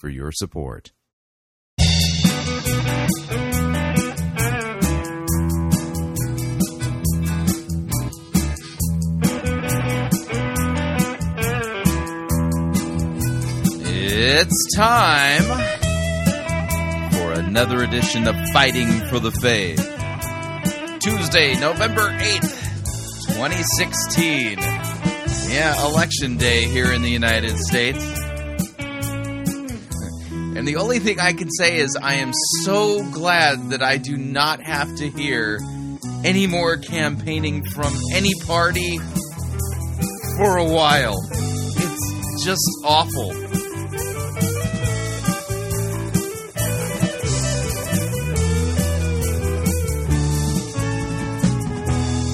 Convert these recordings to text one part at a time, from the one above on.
for your support. It's time for another edition of Fighting for the Faith. Tuesday, November 8th, 2016. Yeah, election day here in the United States. And the only thing I can say is I am so glad that I do not have to hear any more campaigning from any party for a while. It's just awful.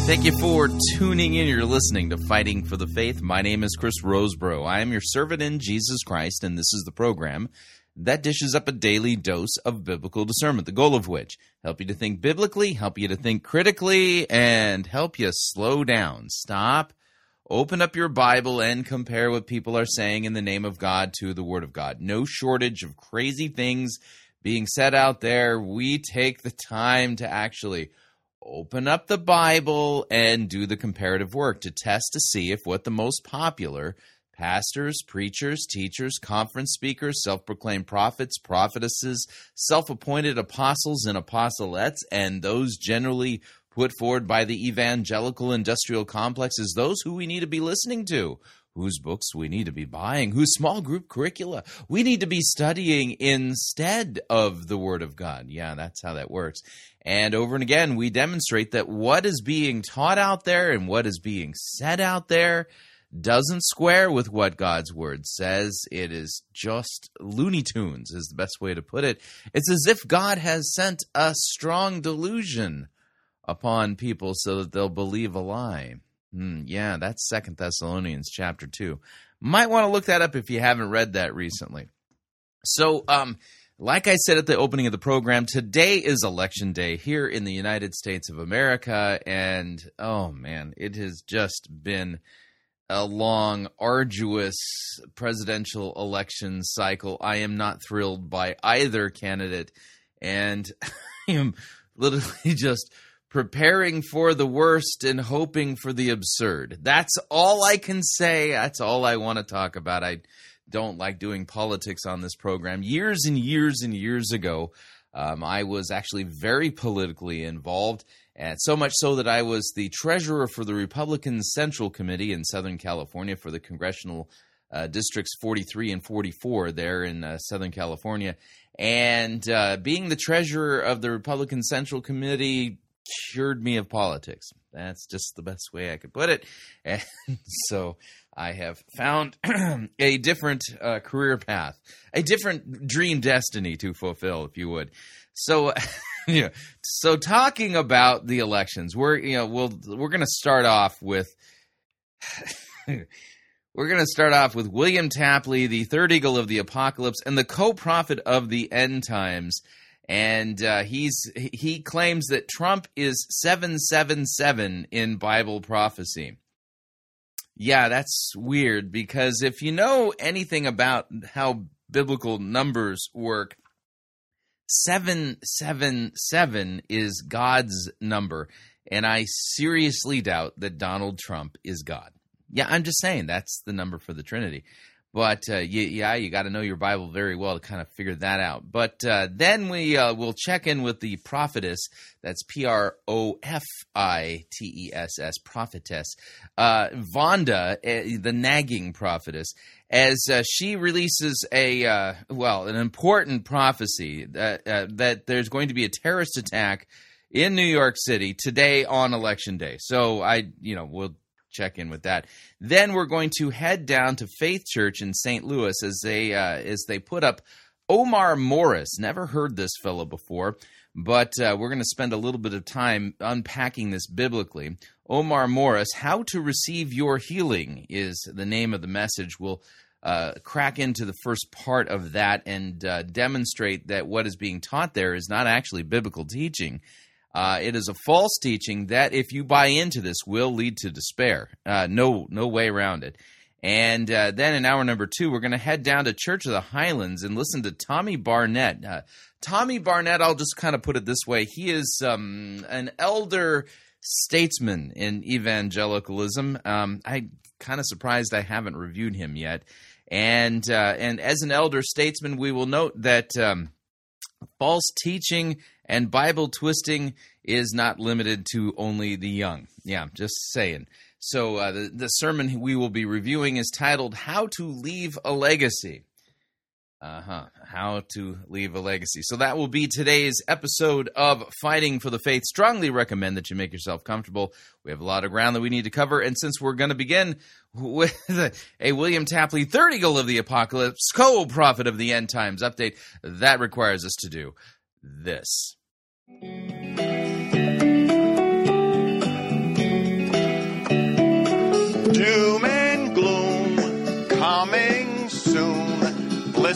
Thank you for tuning in. You're listening to Fighting for the Faith. My name is Chris Rosebrough. I am your servant in Jesus Christ, and this is the program that dishes up a daily dose of biblical discernment, the goal of which help you to think biblically, help you to think critically, and help you slow down. Stop, open up your Bible, and compare what people are saying in the name of God to the Word of God. No shortage of crazy things being said out there. We take the time to actually open up the Bible and do the comparative work to test to see if what the most popular pastors, preachers, teachers, conference speakers, self proclaimed prophets, prophetesses, self appointed apostles and apostolettes, and those generally put forward by the evangelical industrial complex is those who we need to be listening to. Whose books we need to be buying, whose small group curricula we need to be studying instead of the Word of God. Yeah, that's how that works. And over and again, we demonstrate that what is being taught out there and what is being said out there doesn't square with what God's word says. It is just Looney Tunes, is the best way to put it. It's as if God has sent a strong delusion upon people so that they'll believe a lie. Hmm, yeah, that's Second Thessalonians chapter two. Might want to look that up if you haven't read that recently. So, um, like I said at the opening of the program, today is election day here in the United States of America, and oh man, it has just been a long, arduous presidential election cycle. I am not thrilled by either candidate, and I am literally just preparing for the worst and hoping for the absurd. That's all I can say. That's all I want to talk about. I don't like doing politics on this program. Years and years and years ago, um, I was actually very politically involved and so much so that I was the treasurer for the Republican Central Committee in Southern California for the congressional uh, districts 43 and 44 there in uh, Southern California. And uh, being the treasurer of the Republican Central Committee cured me of politics. That's just the best way I could put it. And so I have found a different uh, career path, a different dream destiny to fulfill, if you would. So. yeah. So talking about the elections, we're you know we'll we're going to start off with we're going to start off with William Tapley, the third eagle of the apocalypse and the co-prophet of the end times. And uh, he's he claims that Trump is seven seven seven in Bible prophecy. Yeah, that's weird because if you know anything about how biblical numbers work, 777 is God's number. And I seriously doubt that Donald Trump is God. Yeah, I'm just saying that's the number for the Trinity. But uh, yeah, you got to know your Bible very well to kind of figure that out. But uh, then we uh, will check in with the prophetess. That's P R O F I T E S S, prophetess. Uh, Vonda, eh, the nagging prophetess, as uh, she releases a uh, well, an important prophecy that that there's going to be a terrorist attack in New York City today on election day. So I, you know, we'll check in with that. Then we're going to head down to Faith Church in St. Louis as they uh, as they put up Omar Morris. Never heard this fellow before, but uh, we're going to spend a little bit of time unpacking this biblically. Omar Morris, How to Receive Your Healing is the name of the message. We'll uh, crack into the first part of that and uh, demonstrate that what is being taught there is not actually biblical teaching. Uh, it is a false teaching that, if you buy into this, will lead to despair. Uh, no, no way around it. And uh, then in hour number two, we're going to head down to Church of the Highlands and listen to Tommy Barnett. Uh, Tommy Barnett, I'll just kind of put it this way: he is um, an elder statesman in evangelicalism. Um, I kind of surprised I haven't reviewed him yet. And uh, and as an elder statesman, we will note that um, false teaching and Bible twisting is not limited to only the young. Yeah, just saying. So uh, the the sermon we will be reviewing is titled "How to Leave a Legacy." Uh huh. How to leave a legacy. So that will be today's episode of Fighting for the Faith. Strongly recommend that you make yourself comfortable. We have a lot of ground that we need to cover. And since we're going to begin with a William Tapley Third Eagle of the Apocalypse, co prophet of the end times update, that requires us to do this.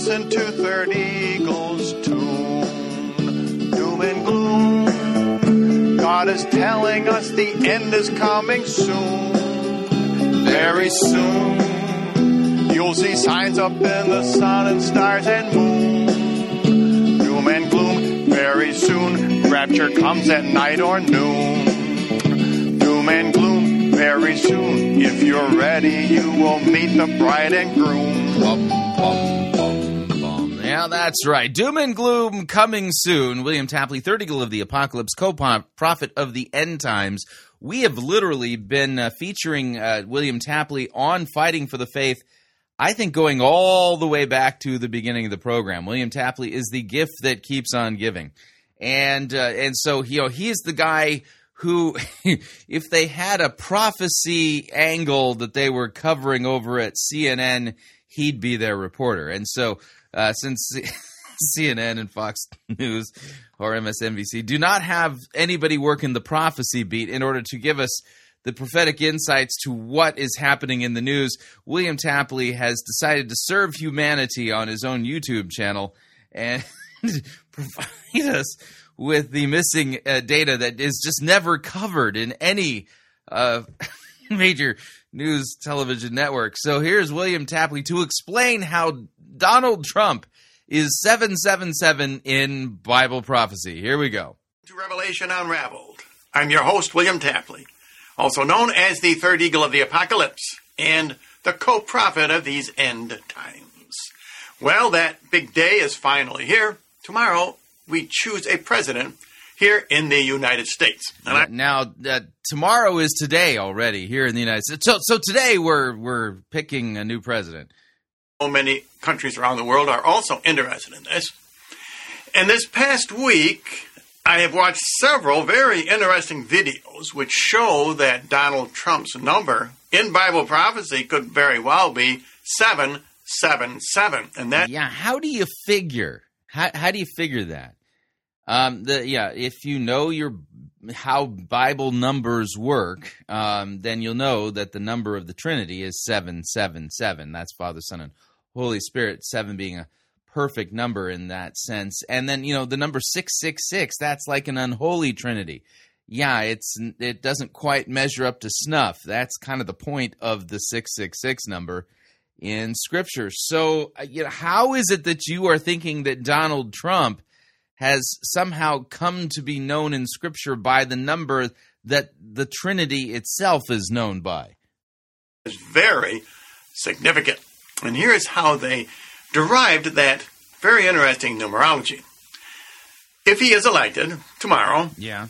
Listen to Third Eagle's tune. Doom and gloom. God is telling us the end is coming soon. Very soon. You'll see signs up in the sun and stars and moon. Doom and gloom. Very soon. Rapture comes at night or noon. Doom and gloom. Very soon. If you're ready, you will meet the bride and groom. Yeah, that's right. Doom and gloom coming soon. William Tapley, Third Eagle of the Apocalypse, co-prophet of the end times. We have literally been uh, featuring uh, William Tapley on Fighting for the Faith. I think going all the way back to the beginning of the program. William Tapley is the gift that keeps on giving, and uh, and so you know he is the guy who, if they had a prophecy angle that they were covering over at CNN, he'd be their reporter. And so, uh, since CNN and Fox News or MSNBC do not have anybody working the prophecy beat in order to give us the prophetic insights to what is happening in the news, William Tapley has decided to serve humanity on his own YouTube channel and provide us with the missing uh, data that is just never covered in any uh, major news television network. So here's William Tapley to explain how Donald Trump is 777 in Bible prophecy. Here we go. To Revelation Unraveled. I'm your host, William Tapley, also known as the Third Eagle of the Apocalypse and the co prophet of these end times. Well, that big day is finally here. Tomorrow, we choose a president here in the United States. And I, now, uh, tomorrow is today already here in the United States. So, so today we're we're picking a new president. So many countries around the world are also interested in this. And this past week, I have watched several very interesting videos which show that Donald Trump's number in Bible prophecy could very well be 777. And that Yeah, how do you figure? How how do you figure that? Um, the yeah, if you know your how Bible numbers work, um, then you'll know that the number of the Trinity is seven seven seven. That's Father, Son, and Holy Spirit. Seven being a perfect number in that sense, and then you know the number six six six. That's like an unholy Trinity. Yeah, it's it doesn't quite measure up to snuff. That's kind of the point of the six six six number in Scripture. So, uh, you know, how is it that you are thinking that Donald Trump has somehow come to be known in Scripture by the number that the Trinity itself is known by? is very significant. And here is how they derived that very interesting numerology. If he is elected tomorrow, Yeah.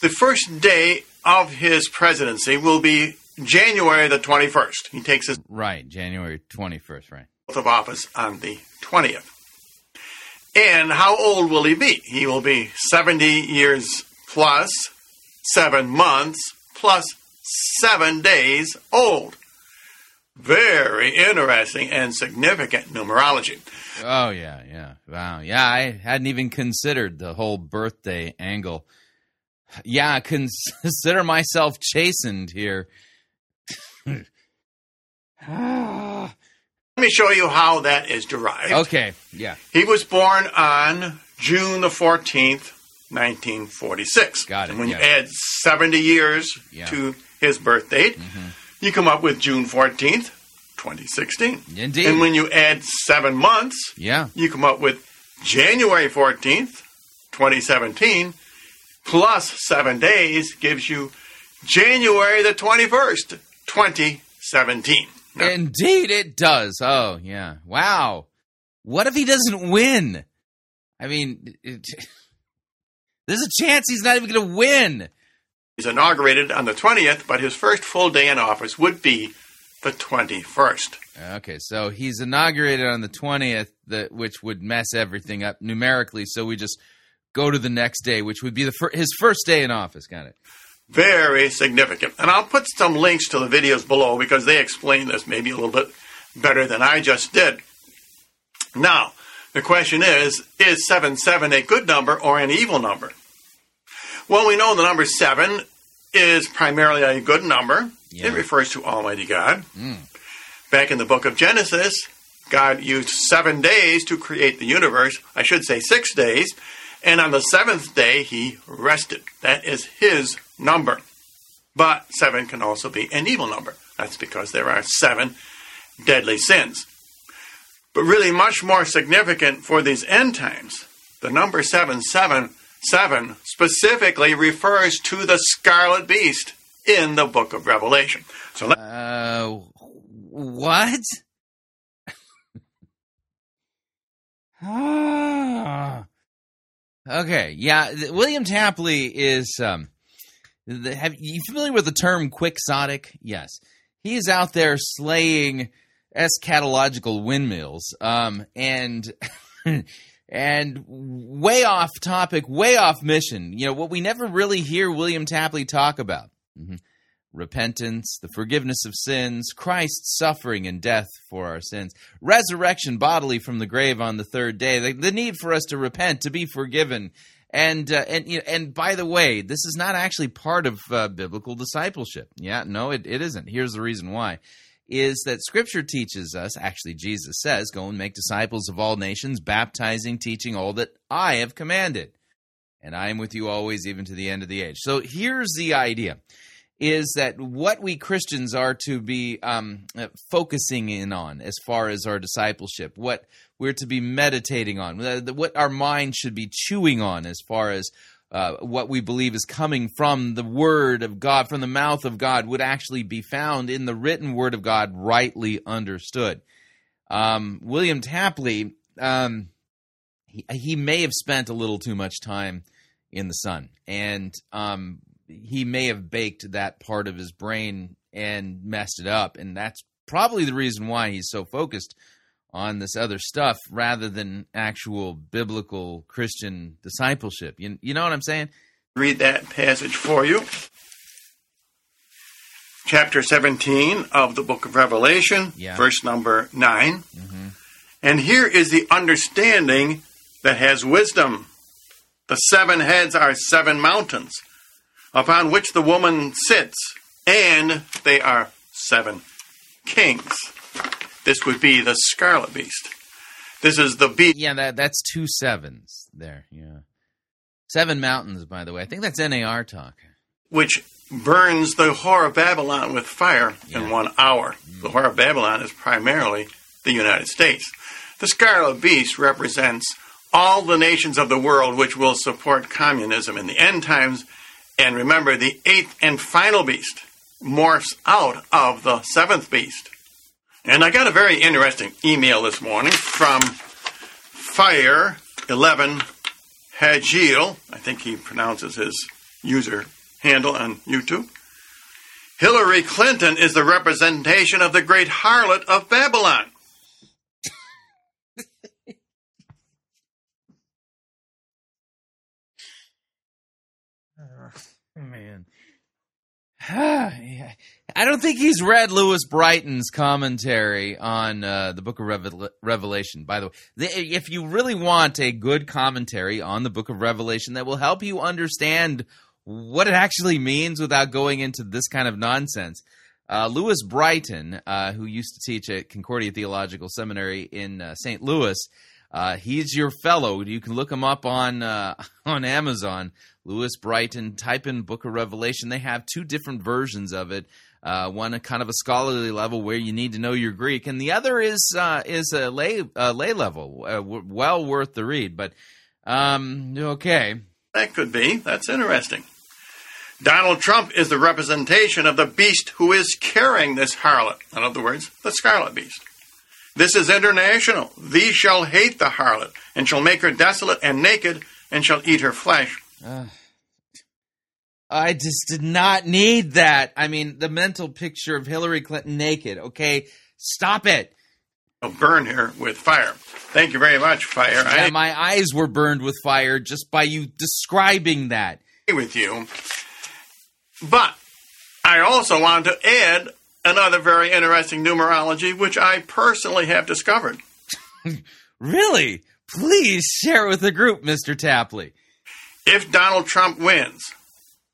the first day of his presidency will be January the 21st. He takes his Right, January 21st, right. oath of office on the 20th. And how old will he be? He will be 70 years plus 7 months plus 7 days old. Very interesting and significant numerology. Oh yeah, yeah. Wow. Yeah, I hadn't even considered the whole birthday angle. Yeah, consider myself chastened here. Let me show you how that is derived. Okay, yeah. He was born on June the 14th, 1946. Got it, And when yeah. you add 70 years Yeah. to his birth date, mm-hmm. You come up with June 14th, 2016. Indeed. And when you add seven months, Yeah. you come up with January 14th, 2017, plus seven days gives you January the 21st, 2017. Now, Indeed, it does. Oh, yeah. Wow. What if he doesn't win? I mean, it, there's a chance he's not even going to win. He's inaugurated on the 20th, but his first full day in office would be the 21st. Okay, so he's inaugurated on the 20th, the, which would mess everything up numerically. So we just go to the next day, which would be the fir- his first day in office. Got it. Very significant. And I'll put some links to the videos below because they explain this maybe a little bit better than I just did. Now, the question is is 7 7 a good number or an evil number? Well, we know the number 7 is primarily a good number. Yeah. It refers to Almighty God. Hmm. Back in the book of Genesis, God used seven days to create the universe. I should say six days. And on the seventh day, he rested. That is his number. But seven can also be an evil number. That's because there are seven deadly sins. But really, much more significant for these end times, the number 777 specifically refers to the scarlet beast in the book of Revelation. So let Uh, what? Ah. okay, yeah. William Tapley is. Um, the, have you familiar with the term quixotic? Yes, he is out there slaying eschatological windmills. Um, and. And way off topic, way off mission. You know, what we never really hear William Tapley talk about repentance, the forgiveness of sins, Christ's suffering and death for our sins, resurrection bodily from the grave on the third day, the, the need for us to repent, to be forgiven. And uh, and you know, and by the way, this is not actually part of uh, biblical discipleship. Yeah, no, it, it isn't. Here's the reason why: is that Scripture teaches us. Actually, Jesus says, "Go and make disciples of all nations, baptizing, teaching all that I have commanded." And I am with you always, even to the end of the age. So here's the idea is that what we Christians are to be um, uh, focusing in on as far as our discipleship, what we're to be meditating on, what our mind should be chewing on as far as uh, what we believe is coming from the Word of God, from the mouth of God, would actually be found in the written Word of God, rightly understood. Um, William Tapley, um, he, he may have spent a little too much time in the sun, and um, he may have baked that part of his brain and messed it up, and that's probably the reason why he's so focused on this other stuff rather than actual biblical Christian discipleship. You, you know what I'm saying? read that passage for you. Chapter 17 of the book of Revelation, Yeah. verse number 9. Mm-hmm. And here is the understanding that has wisdom. The seven heads are seven mountains upon which the woman sits, and they are seven kings. This would be the scarlet beast. This is the beast. Yeah, that that's two sevens there. Yeah, seven mountains. By the way, I think that's NAR talk. which burns the whore of Babylon with fire Yeah. in one hour. The mm. whore of Babylon is primarily the United States. The scarlet beast represents all the nations of the world which will support communism in the end times. And remember, the eighth and final beast morphs out of the seventh beast. And I got a very interesting email this morning from Fire 11 Hagil. I think he pronounces his user handle on YouTube. Hillary Clinton is the representation of the great harlot of Babylon. Oh, man, I don't think he's read Louis Brighton's commentary on uh, the Book of Revel- Revelation. By the way, the, if you really want a good commentary on the Book of Revelation that will help you understand what it actually means without going into this kind of nonsense, uh, Louis Brighton, uh, who used to teach at Concordia Theological Seminary in uh, St. Louis, uh, he's your fellow. You can look him up on uh, on Amazon. Louis Brighton. Type in Book of Revelation. They have two different versions of it. Uh, one kind of a scholarly level where you need to know your Greek, and the other is uh, is a lay uh, lay level, uh, w- well worth the read. But um, okay, That could be. That's interesting. Donald Trump is the representation of the beast who is carrying this harlot. In other words, the scarlet beast. This is international. These shall hate the harlot, and shall make her desolate and naked, and shall eat her flesh. I just did not need that. I mean, the mental picture of Hillary Clinton naked. Okay, stop it. Shall burn her with fire. Thank you very much, fire. I my eyes were burned with fire just by you describing that. with you. But I also want to add another very interesting numerology, which I personally have discovered. Really? Please share it with the group, Mr. Tapley. If Donald Trump wins,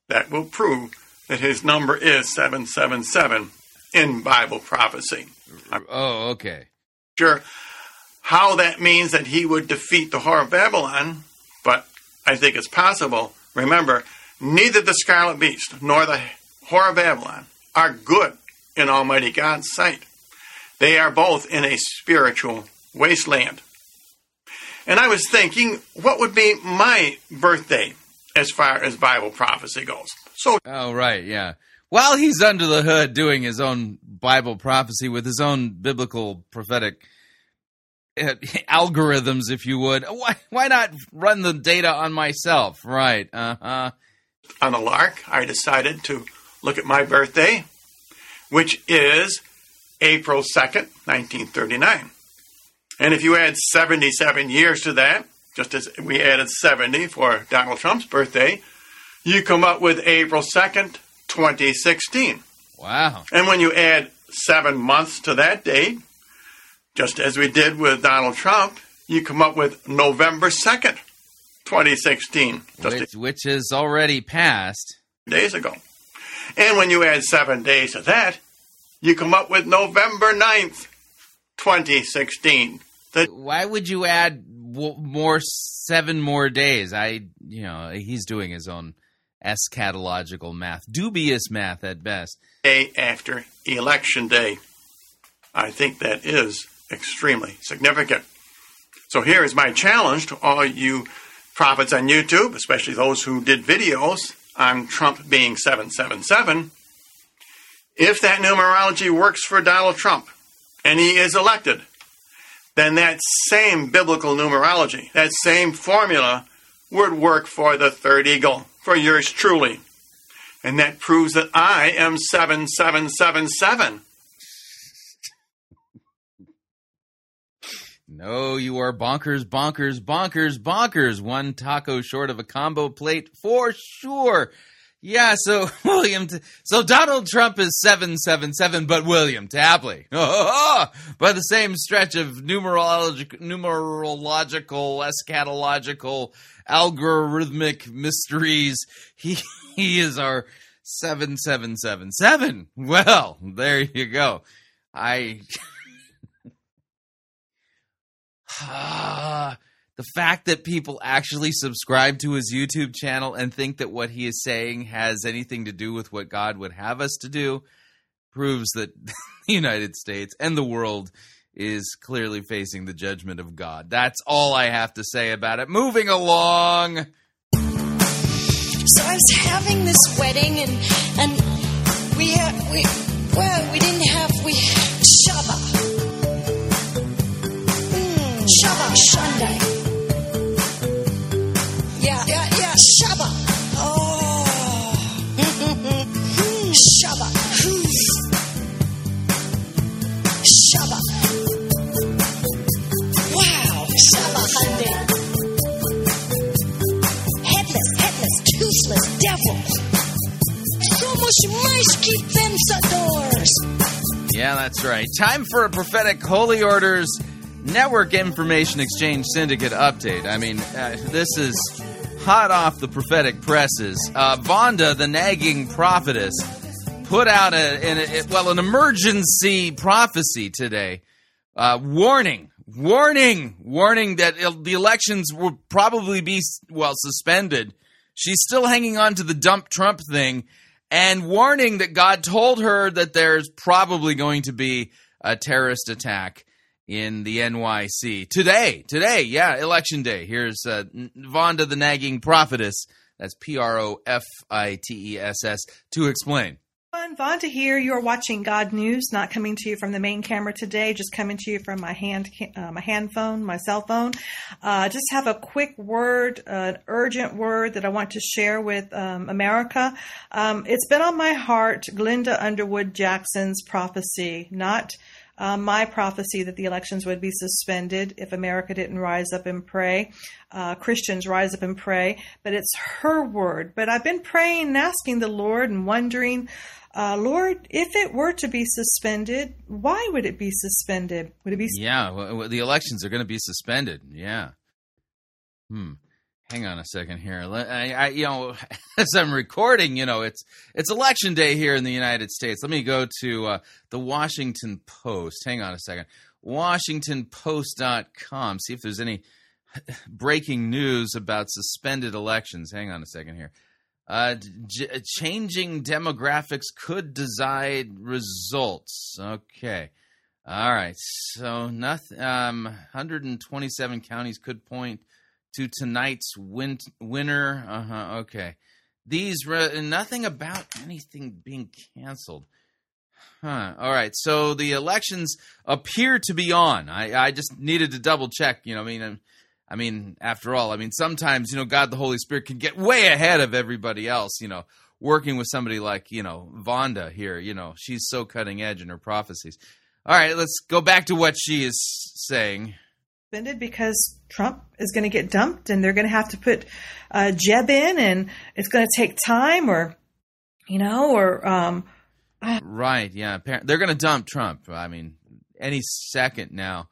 that will prove that his number is 777 in Bible prophecy. Oh, okay. Sure how that means that he would defeat the whore of Babylon, but I think it's possible. Remember, neither the scarlet beast nor the whore of Babylon are good in Almighty God's sight. They are both in a spiritual wasteland. And I was thinking, what would be my birthday as far as Bible prophecy goes? So Oh, right, yeah. While he's under the hood doing his own Bible prophecy with his own biblical prophetic uh, algorithms, if you would, why why not run the data on myself? Right. Uh huh. on a lark, I decided to look at my birthday, which is April 2nd, 1939. And if you add 77 years to that, just as we added 70 for Donald Trump's birthday, you come up with April 2nd, 2016. Wow. And when you add seven months to that date, just as we did with Donald Trump, you come up with November 2nd, 2016. Which, which has already passed. days ago. And when you add seven days to that, you come up with November 9th, 2016. The Why would you add more seven more days? I, you know, he's doing his own eschatological math, dubious math at best. day after Election Day. I think that is extremely significant. So here is my challenge to all you prophets on YouTube, especially those who did videos on Trump being 777. If that numerology works for Donald Trump and he is elected, then that same biblical numerology, that same formula would work for the third eagle, for yours truly. And that proves that I am 7777. No, you are bonkers, bonkers, bonkers, bonkers. One taco short of a combo plate for sure. Yeah, so William, T- so Donald Trump is 777, but William Tapley, by the same stretch of numerologic, numerological, eschatological, algorithmic mysteries, he, he is our 7777. Well, there you go. I. the fact that people actually subscribe to his YouTube channel and think that what he is saying has anything to do with what God would have us to do proves that the United States and the world is clearly facing the judgment of God. That's all I have to say about it. Moving along. So I was having this wedding, and and we had we well we didn't have we shaba, mm, shaba Sunday. Shut doors. Yeah, that's right. Time for a prophetic holy orders network information exchange syndicate update. I mean, uh, this is hot off the prophetic presses. Uh, Vonda, the nagging prophetess, put out a, an, a well an emergency prophecy today, uh, warning, warning, warning that the elections will probably be well suspended. She's still hanging on to the dump Trump thing, and warning that God told her that there's probably going to be a terrorist attack in the NYC today. Today, yeah, election day. Here's uh, Vonda, the nagging prophetess. That's P R O F I T E S S to explain. Vonda here. You are watching God News, not coming to you from the main camera today, just coming to you from my hand, uh, my hand phone, my cell phone. Uh, just have a quick word, an urgent word that I want to share with um, America. Um, it's been on my heart, Glinda Underwood Jackson's prophecy, not uh, my prophecy that the elections would be suspended if America didn't rise up and pray. Uh, Christians rise up and pray, but it's her word. But I've been praying and asking the Lord and wondering, uh, Lord, if it were to be suspended, why would it be suspended? Would it be? Yeah, well, the elections are going to be suspended. Yeah. Hmm hang on a second here. I, I, you know, as I'm recording, you know, it's it's election day here in the United States. Let me go to uh, the Washington Post. Hang on a second. WashingtonPost.com. See if there's any breaking news about suspended elections. Hang on a second here. Uh, j- changing demographics could decide results. Okay. All right. So, nothing. Um, 127 counties could point to tonight's win- winner. Uh huh. Okay. These re- nothing about anything being canceled. Huh. All right. So the elections appear to be on. I, I just needed to double check. You know, I mean, I, I mean, after all, I mean, sometimes you know, God the Holy Spirit can get way ahead of everybody else. You know, working with somebody like you know Vonda here. You know, she's so cutting edge in her prophecies. All right, let's go back to what she is saying because Trump is going to get dumped and they're going to have to put uh, Jeb in and it's going to take time or, you know, or. Um, right. Yeah. They're going to dump Trump. I mean, any second now.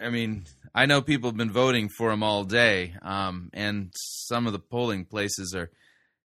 I mean, I know people have been voting for him all day, um, and some of the polling places are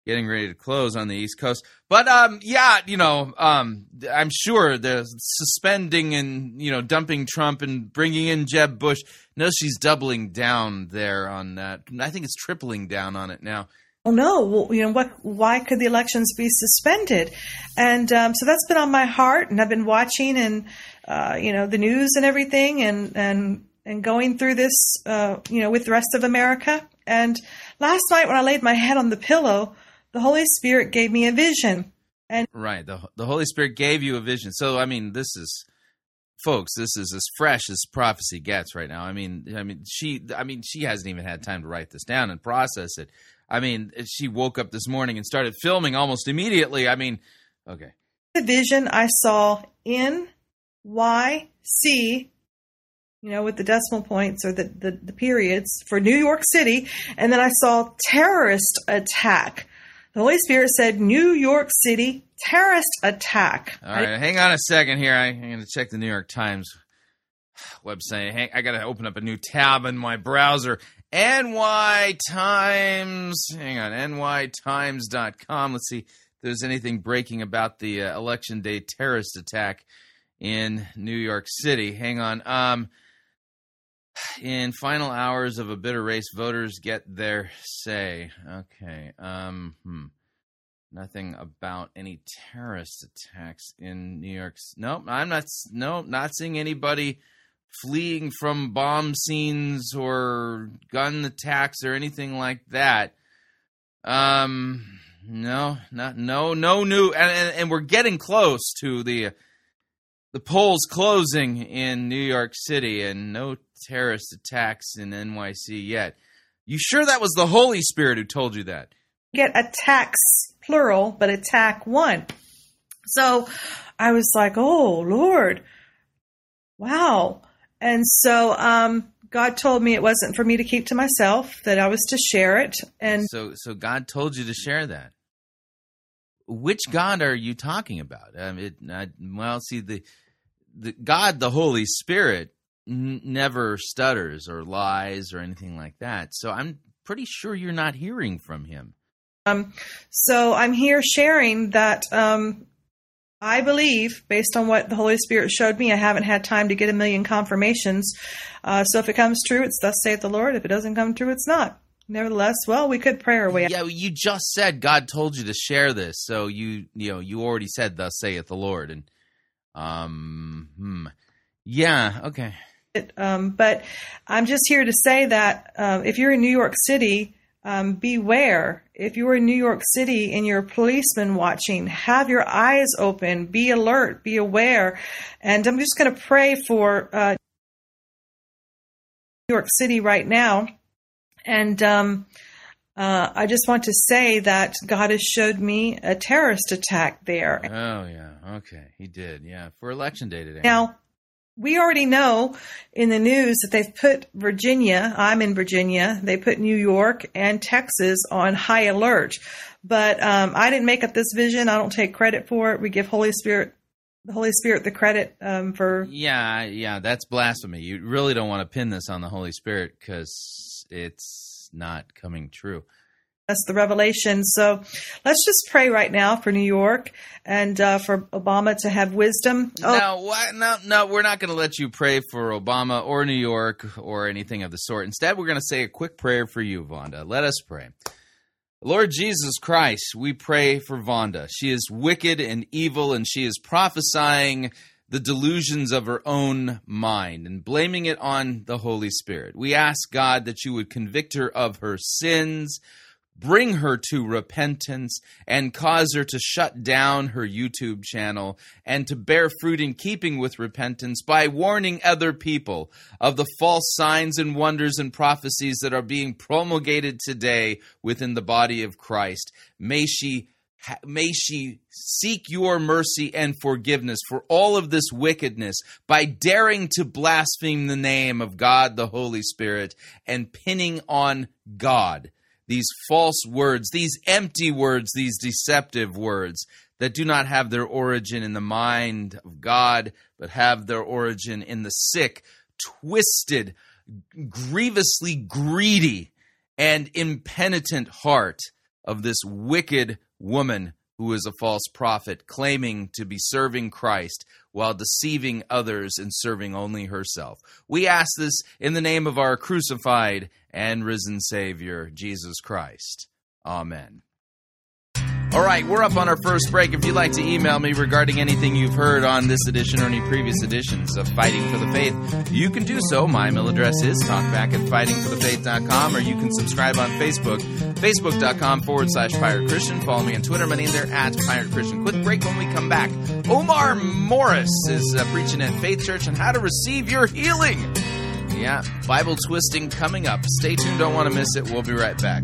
getting ready to close on the East Coast. But um, yeah, you know, um, I'm sure the suspending and you know dumping Trump and bringing in Jeb Bush. No, she's doubling down there on that. I think it's tripling down on it now. Oh no! Well, you know what? Why could the elections be suspended? And um, so that's been on my heart, and I've been watching and uh, you know the news and everything, and and and going through this, uh, you know, with the rest of America. And last night when I laid my head on the pillow, the Holy Spirit gave me a vision. And right, the the Holy Spirit gave you a vision. So I mean, this is folks, this is as fresh as prophecy gets right now. I mean, I mean, she, I mean, she hasn't even had time to write this down and process it. I mean, she woke up this morning and started filming almost immediately. I mean, okay. The vision I saw in Y C, you know, with the decimal points or the, the, the periods for New York City, and then I saw terrorist attack the Holy Spirit said, New York City terrorist attack. All right, hang on a second here. I, am going to check the New York Times website. Hang, I got to open up a new tab in my browser. NY Times. Hang on, nytimes.com. Let's see if there's anything breaking about the uh, election day terrorist attack in New York City. Hang on. Um, in final hours of a bitter race, voters get their say. Okay. Um, hmm. Nothing about any terrorist attacks in New York. Nope, I'm not. No, not seeing anybody fleeing from bomb scenes or gun attacks or anything like that. Um, no, not no, no new, and, and, and we're getting close to the the polls closing in New York City, and no terrorist attacks in NYC yet. You sure that was the Holy Spirit who told you that? Get attacks, plural, but attack one. So I was like, oh, Lord, wow. And so um, God told me it wasn't for me to keep to myself, that I was to share it. And so, so God told you to share that. Which God are you talking about? I mean, it, I, well, see the the God, the Holy Spirit, n- never stutters or lies or anything like that. So I'm pretty sure you're not hearing from him. Um, so I'm here sharing that um, I believe, based on what the Holy Spirit showed me, I haven't had time to get a million confirmations. Uh, so if it comes true, it's thus saith the Lord. If it doesn't come true, it's not. Nevertheless, well, we could pray our way. Yeah, you just said God told you to share this, so you you know you already said thus saith the Lord, and um, hmm. yeah, okay. Um, but I'm just here to say that uh, if you're in New York City, um, beware. If you're in New York City and you're a policeman watching, have your eyes open, be alert, be aware. And I'm just going to pray for uh, New York City right now. And um, uh, I just want to say that God has showed me a terrorist attack there. Oh yeah, okay, he did. Yeah, for election day today. Now, we already know in the news that they've put Virginia, I'm in Virginia, they put New York and Texas on high alert. But um, I didn't make up this vision. I don't take credit for it. We give Holy Spirit the Holy Spirit the credit um, for. Yeah, yeah, that's blasphemy. You really don't want to pin this on the Holy Spirit because it's not coming true. That's the revelation. So let's just pray right now for New York and uh, for Obama to have wisdom. Oh. No, what? no, no, we're not going to let you pray for Obama or New York or anything of the sort. Instead, we're going to say a quick prayer for you, Vonda. Let us pray. Lord Jesus Christ, we pray for Vonda. She is wicked and evil, and she is prophesying the delusions of her own mind and blaming it on the Holy Spirit. We ask God that you would convict her of her sins bring her to repentance and cause her to shut down her YouTube channel and to bear fruit in keeping with repentance by warning other people of the false signs and wonders and prophecies that are being promulgated today within the body of Christ. May she may she seek your mercy and forgiveness for all of this wickedness by daring to blaspheme the name of God the Holy Spirit and pinning on God. These false words, these empty words, these deceptive words that do not have their origin in the mind of God, but have their origin in the sick, twisted, grievously greedy, and impenitent heart of this wicked woman who is a false prophet, claiming to be serving Christ while deceiving others and serving only herself. We ask this in the name of our crucified and risen Savior, Jesus Christ. Amen. All right, we're up on our first break. If you'd like to email me regarding anything you've heard on this edition or any previous editions of Fighting for the Faith, you can do so. My email address is talkback at fightingforthefaith.com, or you can subscribe on Facebook, facebook.com forward slash Pirate Christian. Follow me on Twitter. My name there at Pirate Christian. Quick break when we come back. Omar Morris is uh, preaching at Faith Church on how to receive your healing. Yeah, Bible twisting coming up. Stay tuned, don't want to miss it. We'll be right back.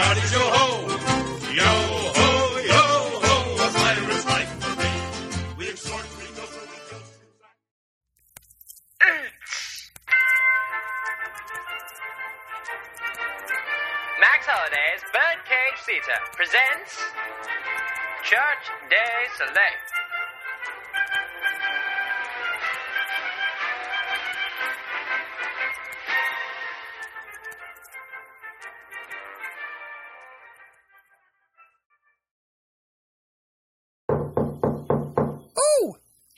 hearties, yo ho. Yo ho, yo ho, a pirate's life for me. We we. Max Holiday's Birdcage Theater presents Church Day Select.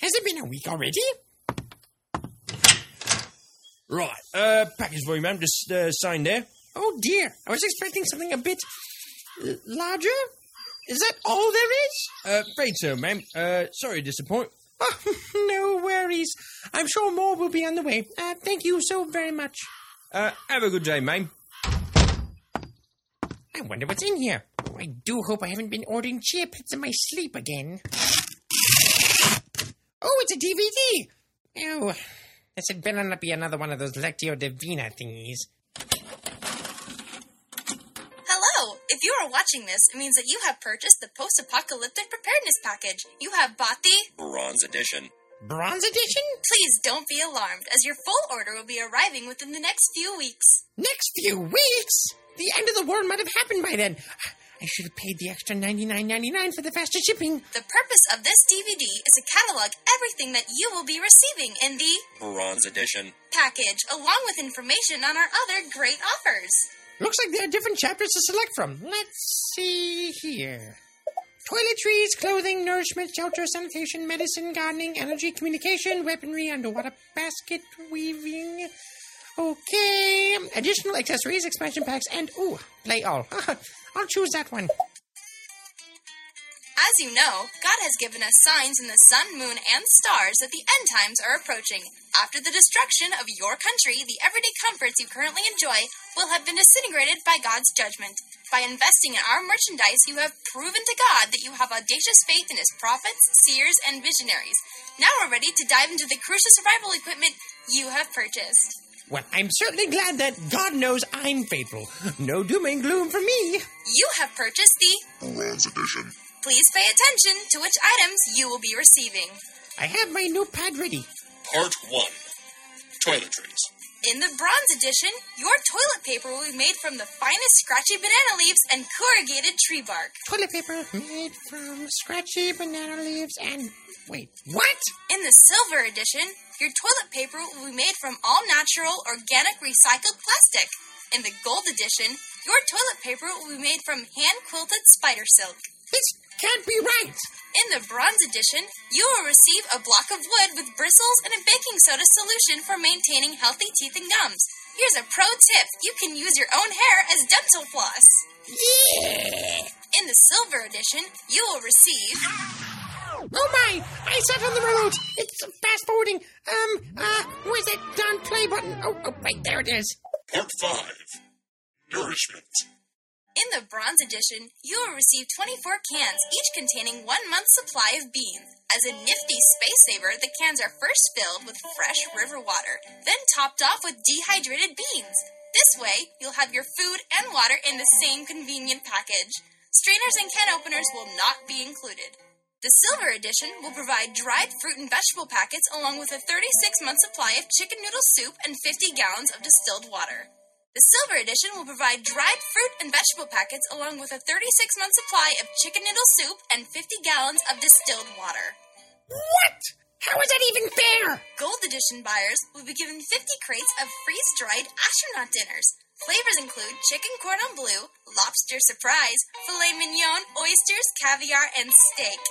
Has it been a week already? Right, uh, package for you, ma'am. Just uh, sign there. Oh dear, I was expecting something a bit uh, larger. Is that all there is? Uh, afraid so, ma'am. Uh, sorry to disappoint. Oh, no worries. I'm sure more will be on the way. Uh, thank you so very much. Uh, have a good day, ma'am. I wonder what's in here. Oh, I do hope I haven't been ordering chips in my sleep again. Oh, it's a DVD. Oh, this had better not be another one of those Lectio Divina thingies. Hello! If you are watching this, it means that you have purchased the post apocalyptic preparedness package. You have bought the Bronze Edition. Bronze Edition? Please don't be alarmed, as your full order will be arriving within the next few weeks. Next few weeks? The end of the world might have happened by then. I should have paid the extra ninety-nine ninety-nine for the faster shipping. The purpose of this DVD is to catalog everything that you will be receiving in the Bronze Edition. package, along with information on our other great offers. Looks like there are different chapters to select from. Let's see here. Toiletries, clothing, nourishment, shelter, sanitation, medicine, gardening, energy, communication, weaponry, underwater basket weaving. Okay. Additional accessories, expansion packs, and ooh, play all. I'll choose that one. As you know, God has given us signs in the sun, moon, and stars that the end times are approaching. After the destruction of your country, the everyday comforts you currently enjoy will have been disintegrated by God's judgment. By investing in our merchandise, you have proven to God that you have audacious faith in His prophets, seers, and visionaries. Now we're ready to dive into the crucial survival equipment you have purchased. Well, I'm certainly glad that God knows I'm faithful. No doom and gloom for me. You have purchased the Bronze Edition. Please pay attention to which items you will be receiving. I have my notepad ready. Part 1. Toiletries. In the bronze edition, your toilet paper will be made from the finest scratchy banana leaves and corrugated tree bark. Toilet paper made from scratchy banana leaves and. Wait, what? In the silver edition, your toilet paper will be made from all natural, organic, recycled plastic. In the gold edition, your toilet paper will be made from hand quilted spider silk. This can't be right. In the bronze edition, you will receive a block of wood with bristles and a baking soda solution for maintaining healthy teeth and gums. Here's a pro tip you can use your own hair as dental floss. Yeah. In the silver edition, you will receive. Oh my! I sat on the remote. It's fast forwarding. Um, uh, where's that darn play button? Oh, oh, right there it is. Part 5. Nourishment. In the bronze edition, you will receive 24 cans, each containing one month's supply of beans. As a nifty space saver, the cans are first filled with fresh river water, then topped off with dehydrated beans. This way, you'll have your food and water in the same convenient package. Strainers and can openers will not be included. The silver edition will provide dried fruit and vegetable packets along with a 36 month supply of chicken noodle soup and 50 gallons of distilled water. The silver edition will provide dried fruit and vegetable packets along with a 36 month supply of chicken noodle soup and 50 gallons of distilled water. What? How is that even fair? Gold edition buyers will be given 50 crates of freeze dried astronaut dinners. Flavors include chicken cordon bleu, lobster surprise, filet mignon, oysters, caviar, and steak.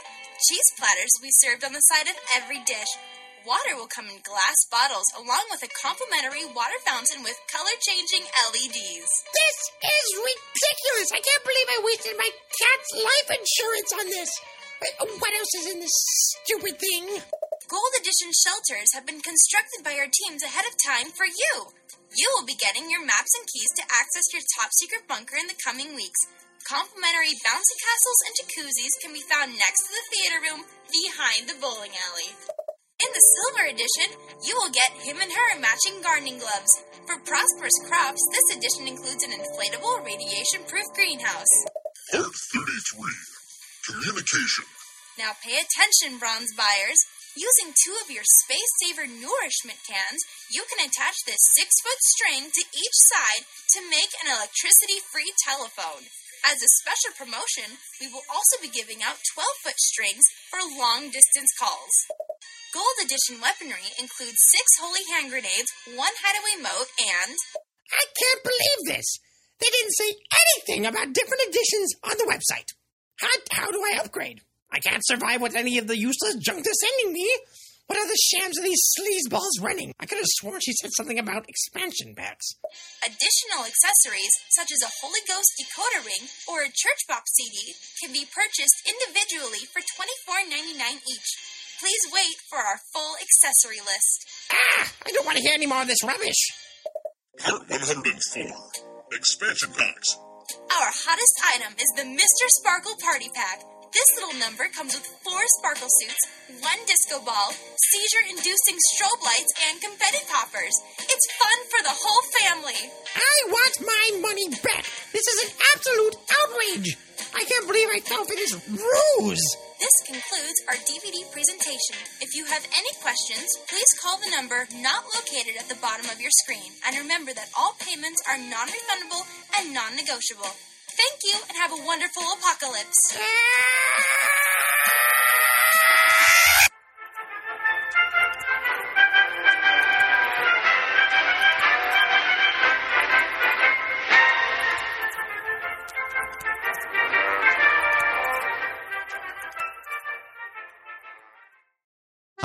Cheese platters will be served on the side of every dish. Water will come in glass bottles along with a complimentary water fountain with color changing LEDs. This is ridiculous. I can't believe I wasted my cat's life insurance on this. Uh, What else is in this stupid thing? Gold Edition shelters have been constructed by our teams ahead of time for you. You will be getting your maps and keys to access your top secret bunker in the coming weeks. Complimentary bouncy castles and jacuzzis can be found next to the theater room behind the bowling alley. In the Silver Edition, you will get him and her matching gardening gloves. For prosperous crops, this edition includes an inflatable, radiation proof greenhouse. Part 33. Communication. Now pay attention, bronze buyers. Using two of your Space Saver nourishment cans, you can attach this six foot string to each side to make an electricity free telephone. As a special promotion, we will also be giving out 12 foot strings for long distance calls. Gold Edition weaponry includes six holy hand grenades, one hideaway moat, and I can't believe this. They didn't say anything about different editions on the website. How, how do I upgrade? I can't survive with any of the useless junk they're sending me. What are the shams of these sleazeballs running? I could have sworn she said something about expansion packs. Additional accessories, such as a Holy Ghost decoder ring or a church box CD, can be purchased individually for $24.99 each. Please wait for our full accessory list. Ah, I don't want to hear any more of this rubbish. Part 104 Expansion Packs. Our hottest item is the Mr. Sparkle Party Pack. This little number comes with four sparkle suits, one disco ball, seizure inducing strobe lights, and confetti poppers. It's fun for the whole family. I want my money back. This is an absolute outrage. I can't believe I fell for this ruse. This concludes our DVD presentation. If you have any questions, please call the number not located at the bottom of your screen. And remember that all payments are non refundable and non negotiable. Thank you and have a wonderful apocalypse.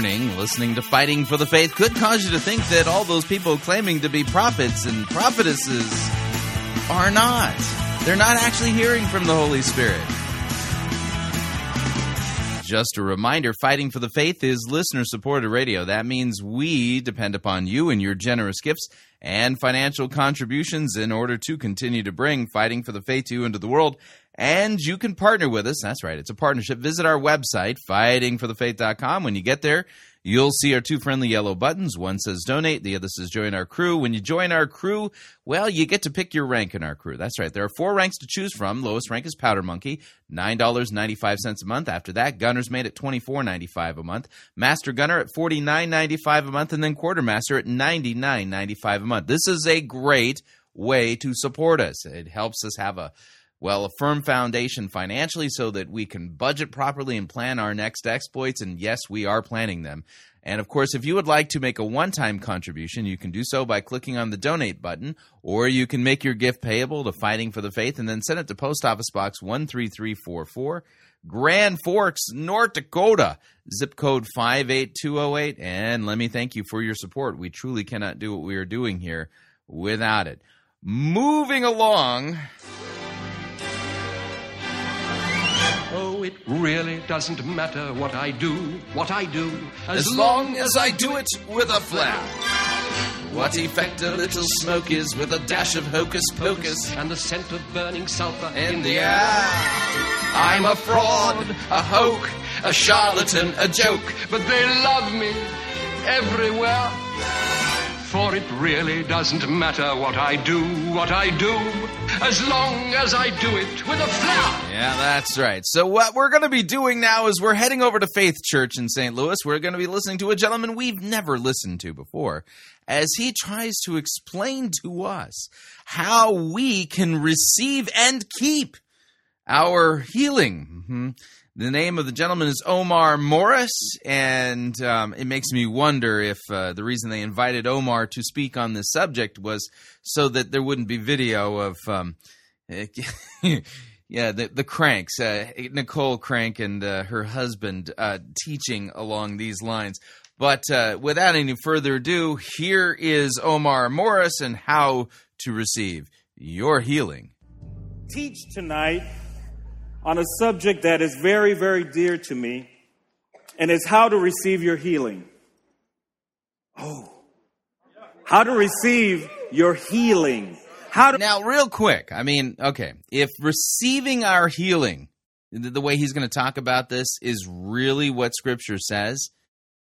Listening to Fighting for the Faith could cause you to think that all those people claiming to be prophets and prophetesses are not. They're not actually hearing from the Holy Spirit. Just a reminder Fighting for the Faith is listener supported radio. That means we depend upon you and your generous gifts and financial contributions in order to continue to bring Fighting for the Faith to you into the world. And you can partner with us. That's right, it's a partnership. Visit our website, fightingforthefaith.com. When you get there, You'll see our two friendly yellow buttons. One says donate, the other says join our crew. When you join our crew, well, you get to pick your rank in our crew. That's right. There are four ranks to choose from. Lowest rank is Powder Monkey, $9.95 a month. After that, Gunner's Mate at $24.95 a month, Master Gunner at $49.95 a month, and then Quartermaster at $99.95 a month. This is a great way to support us. It helps us have a well, a firm foundation financially so that we can budget properly and plan our next exploits. And yes, we are planning them. And of course, if you would like to make a one time contribution, you can do so by clicking on the donate button, or you can make your gift payable to Fighting for the Faith and then send it to Post Office Box 13344, Grand Forks, North Dakota, zip code 58208. And let me thank you for your support. We truly cannot do what we are doing here without it. Moving along. It really doesn't matter what I do, what I do, As long as I do it with a flair. What effect a little smoke is with a dash of hocus pocus and the scent of burning sulfur in the air. I'm a fraud, a hoke, a charlatan, a joke. But they love me everywhere. For it really doesn't matter what I do, what I do, as long as I do it with a flair. Yeah, that's right. So, what we're going to be doing now is we're heading over to Faith Church in St. Louis. We're going to be listening to a gentleman we've never listened to before as he tries to explain to us how we can receive and keep our healing. Mhm. The name of the gentleman is Omar Morris, and um, it makes me wonder if uh, the reason they invited Omar to speak on this subject was so that there wouldn't be video of, um, yeah, the, the cranks, uh, Nicole Crank and uh, her husband uh, teaching along these lines. But uh, without any further ado, here is Omar Morris and how to receive your healing. teach tonight on a subject that is very, very dear to me, and it's how to receive your healing. Oh, how to receive your healing. How do now, real quick? I mean, okay, if receiving our healing, the, the way he's going to talk about this, is really what Scripture says,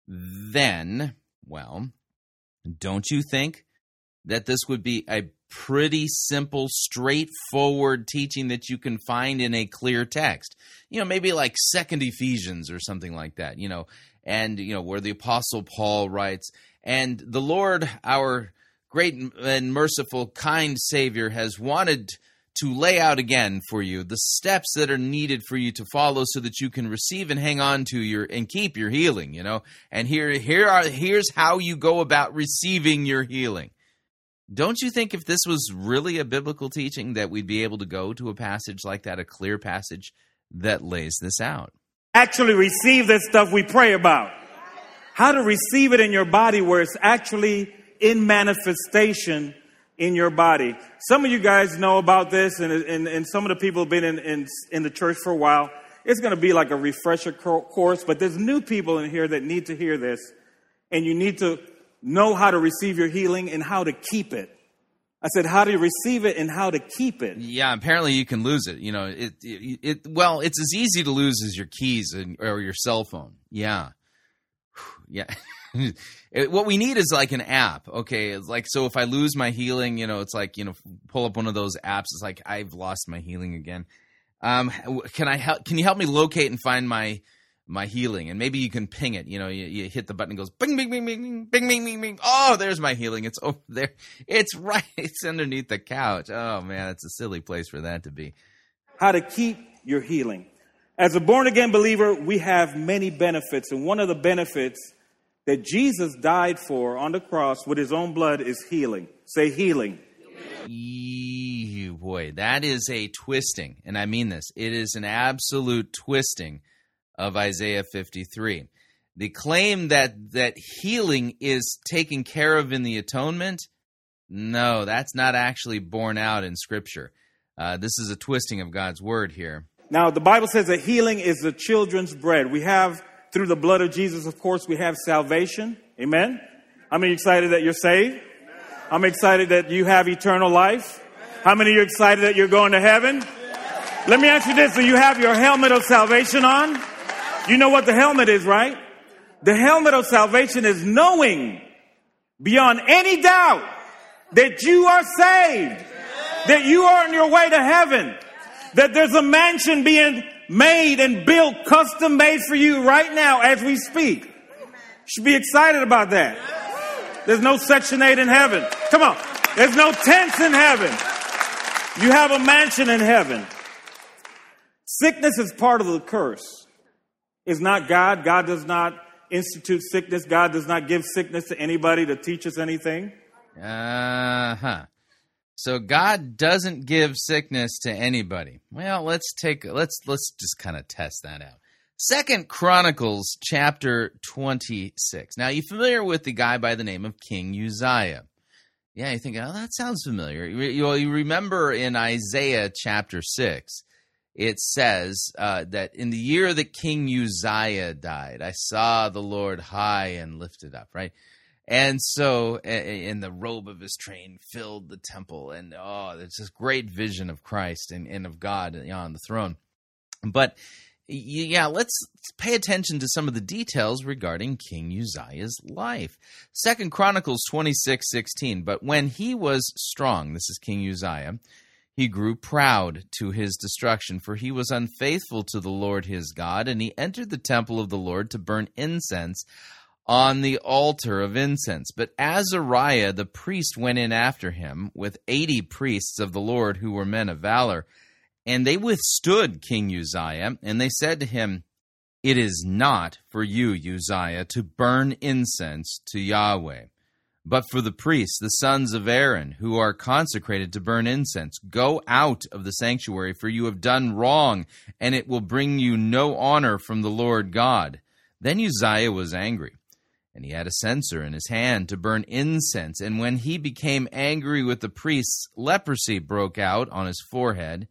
then, well, don't you think that this would be a pretty simple, straightforward teaching that you can find in a clear text? You know, maybe like Second Ephesians or something like that. You know, and you know where the Apostle Paul writes, and the Lord, our great and merciful, kind Savior, has wanted to lay out again for you the steps that are needed for you to follow so that you can receive and hang on to your and keep your healing you know? And here here are here's how you go about receiving your healing. Don't you think if this was really a biblical teaching that we'd be able to go to a passage like that a clear passage that lays this out? Actually receive this stuff we pray about? How to receive it in your body where it's actually in manifestation in your body. Some of you guys know about this, and, and, and some of the people have been in, in, in the church for a while. It's going to be like a refresher course, but there's new people in here that need to hear this, and you need to know how to receive your healing and how to keep it. I said, how do you receive it and how to keep it. Yeah, apparently you can lose it. You know, it, it, it well, it's as easy to lose as your keys and, or your cell phone. Yeah. Yeah. what we need is like an app. Okay, it's like so if I lose my healing, you know, it's like you know, pull up one of those apps. It's like I've lost my healing again. Um, can I help? Can you help me locate and find my my healing? And maybe you can ping it. You know, you, you hit the button, and goes bing, bing, bing, bing, bing, bing, bing, bing. Oh, there's my healing. It's over there. It's right. It's underneath the couch. Oh man, it's a silly place for that to be. How to keep your healing? As a born again believer, we have many benefits, and one of the benefits that Jesus died for on the cross with his own blood is healing. Say healing. Eee, boy, that is a twisting, and I mean this. It is an absolute twisting of Isaiah 53. The claim that that healing is taken care of in the atonement, no, that's not actually borne out in Scripture. Uh, this is a twisting of God's word here. Now, the Bible says that healing is the children's bread. We have, through the blood of Jesus, of course, we have salvation. Amen. How many excited that you're saved? I'm excited that you have eternal life. How many of you are excited that you're going to heaven? Let me ask you this. Do you have your helmet of salvation on? You know what the helmet is, right? The helmet of salvation is knowing beyond any doubt that you are saved, that you are on your way to heaven, that there's a mansion being made and built, custom made for you right now as we speak. Should be excited about that. There's no Section 8 in heaven. Come on. There's no tents in heaven. You have a mansion in heaven. Sickness is part of the curse. It's not God. God does not institute sickness. God does not give sickness to anybody to teach us anything. Uh huh. So God doesn't give sickness to anybody. Well, let's take let's let's just kind of test that out. Second Chronicles chapter 26. Now, you familiar with the guy by the name of King Uzziah? Yeah, you think, oh, that sounds familiar. You, you, you remember in Isaiah chapter 6, it says uh, that in the year that King Uzziah died, I saw the Lord high and lifted up, right? And so, in the robe of his train filled the temple, and oh, there's this great vision of Christ and, and of God on the throne. But yeah, let's pay attention to some of the details regarding King Uzziah's life. Second Chronicles twenty six sixteen. But when he was strong, this is King Uzziah, he grew proud to his destruction, for he was unfaithful to the Lord his God, and he entered the temple of the Lord to burn incense on the altar of incense. But Azariah the priest went in after him with eighty priests of the Lord who were men of valor. And they withstood King Uzziah, and they said to him, It is not for you, Uzziah, to burn incense to Yahweh, but for the priests, the sons of Aaron, who are consecrated to burn incense. Go out of the sanctuary, for you have done wrong, and it will bring you no honor from the Lord God. Then Uzziah was angry and he had a censer in his hand to burn incense. And when he became angry with the priests, leprosy broke out on his forehead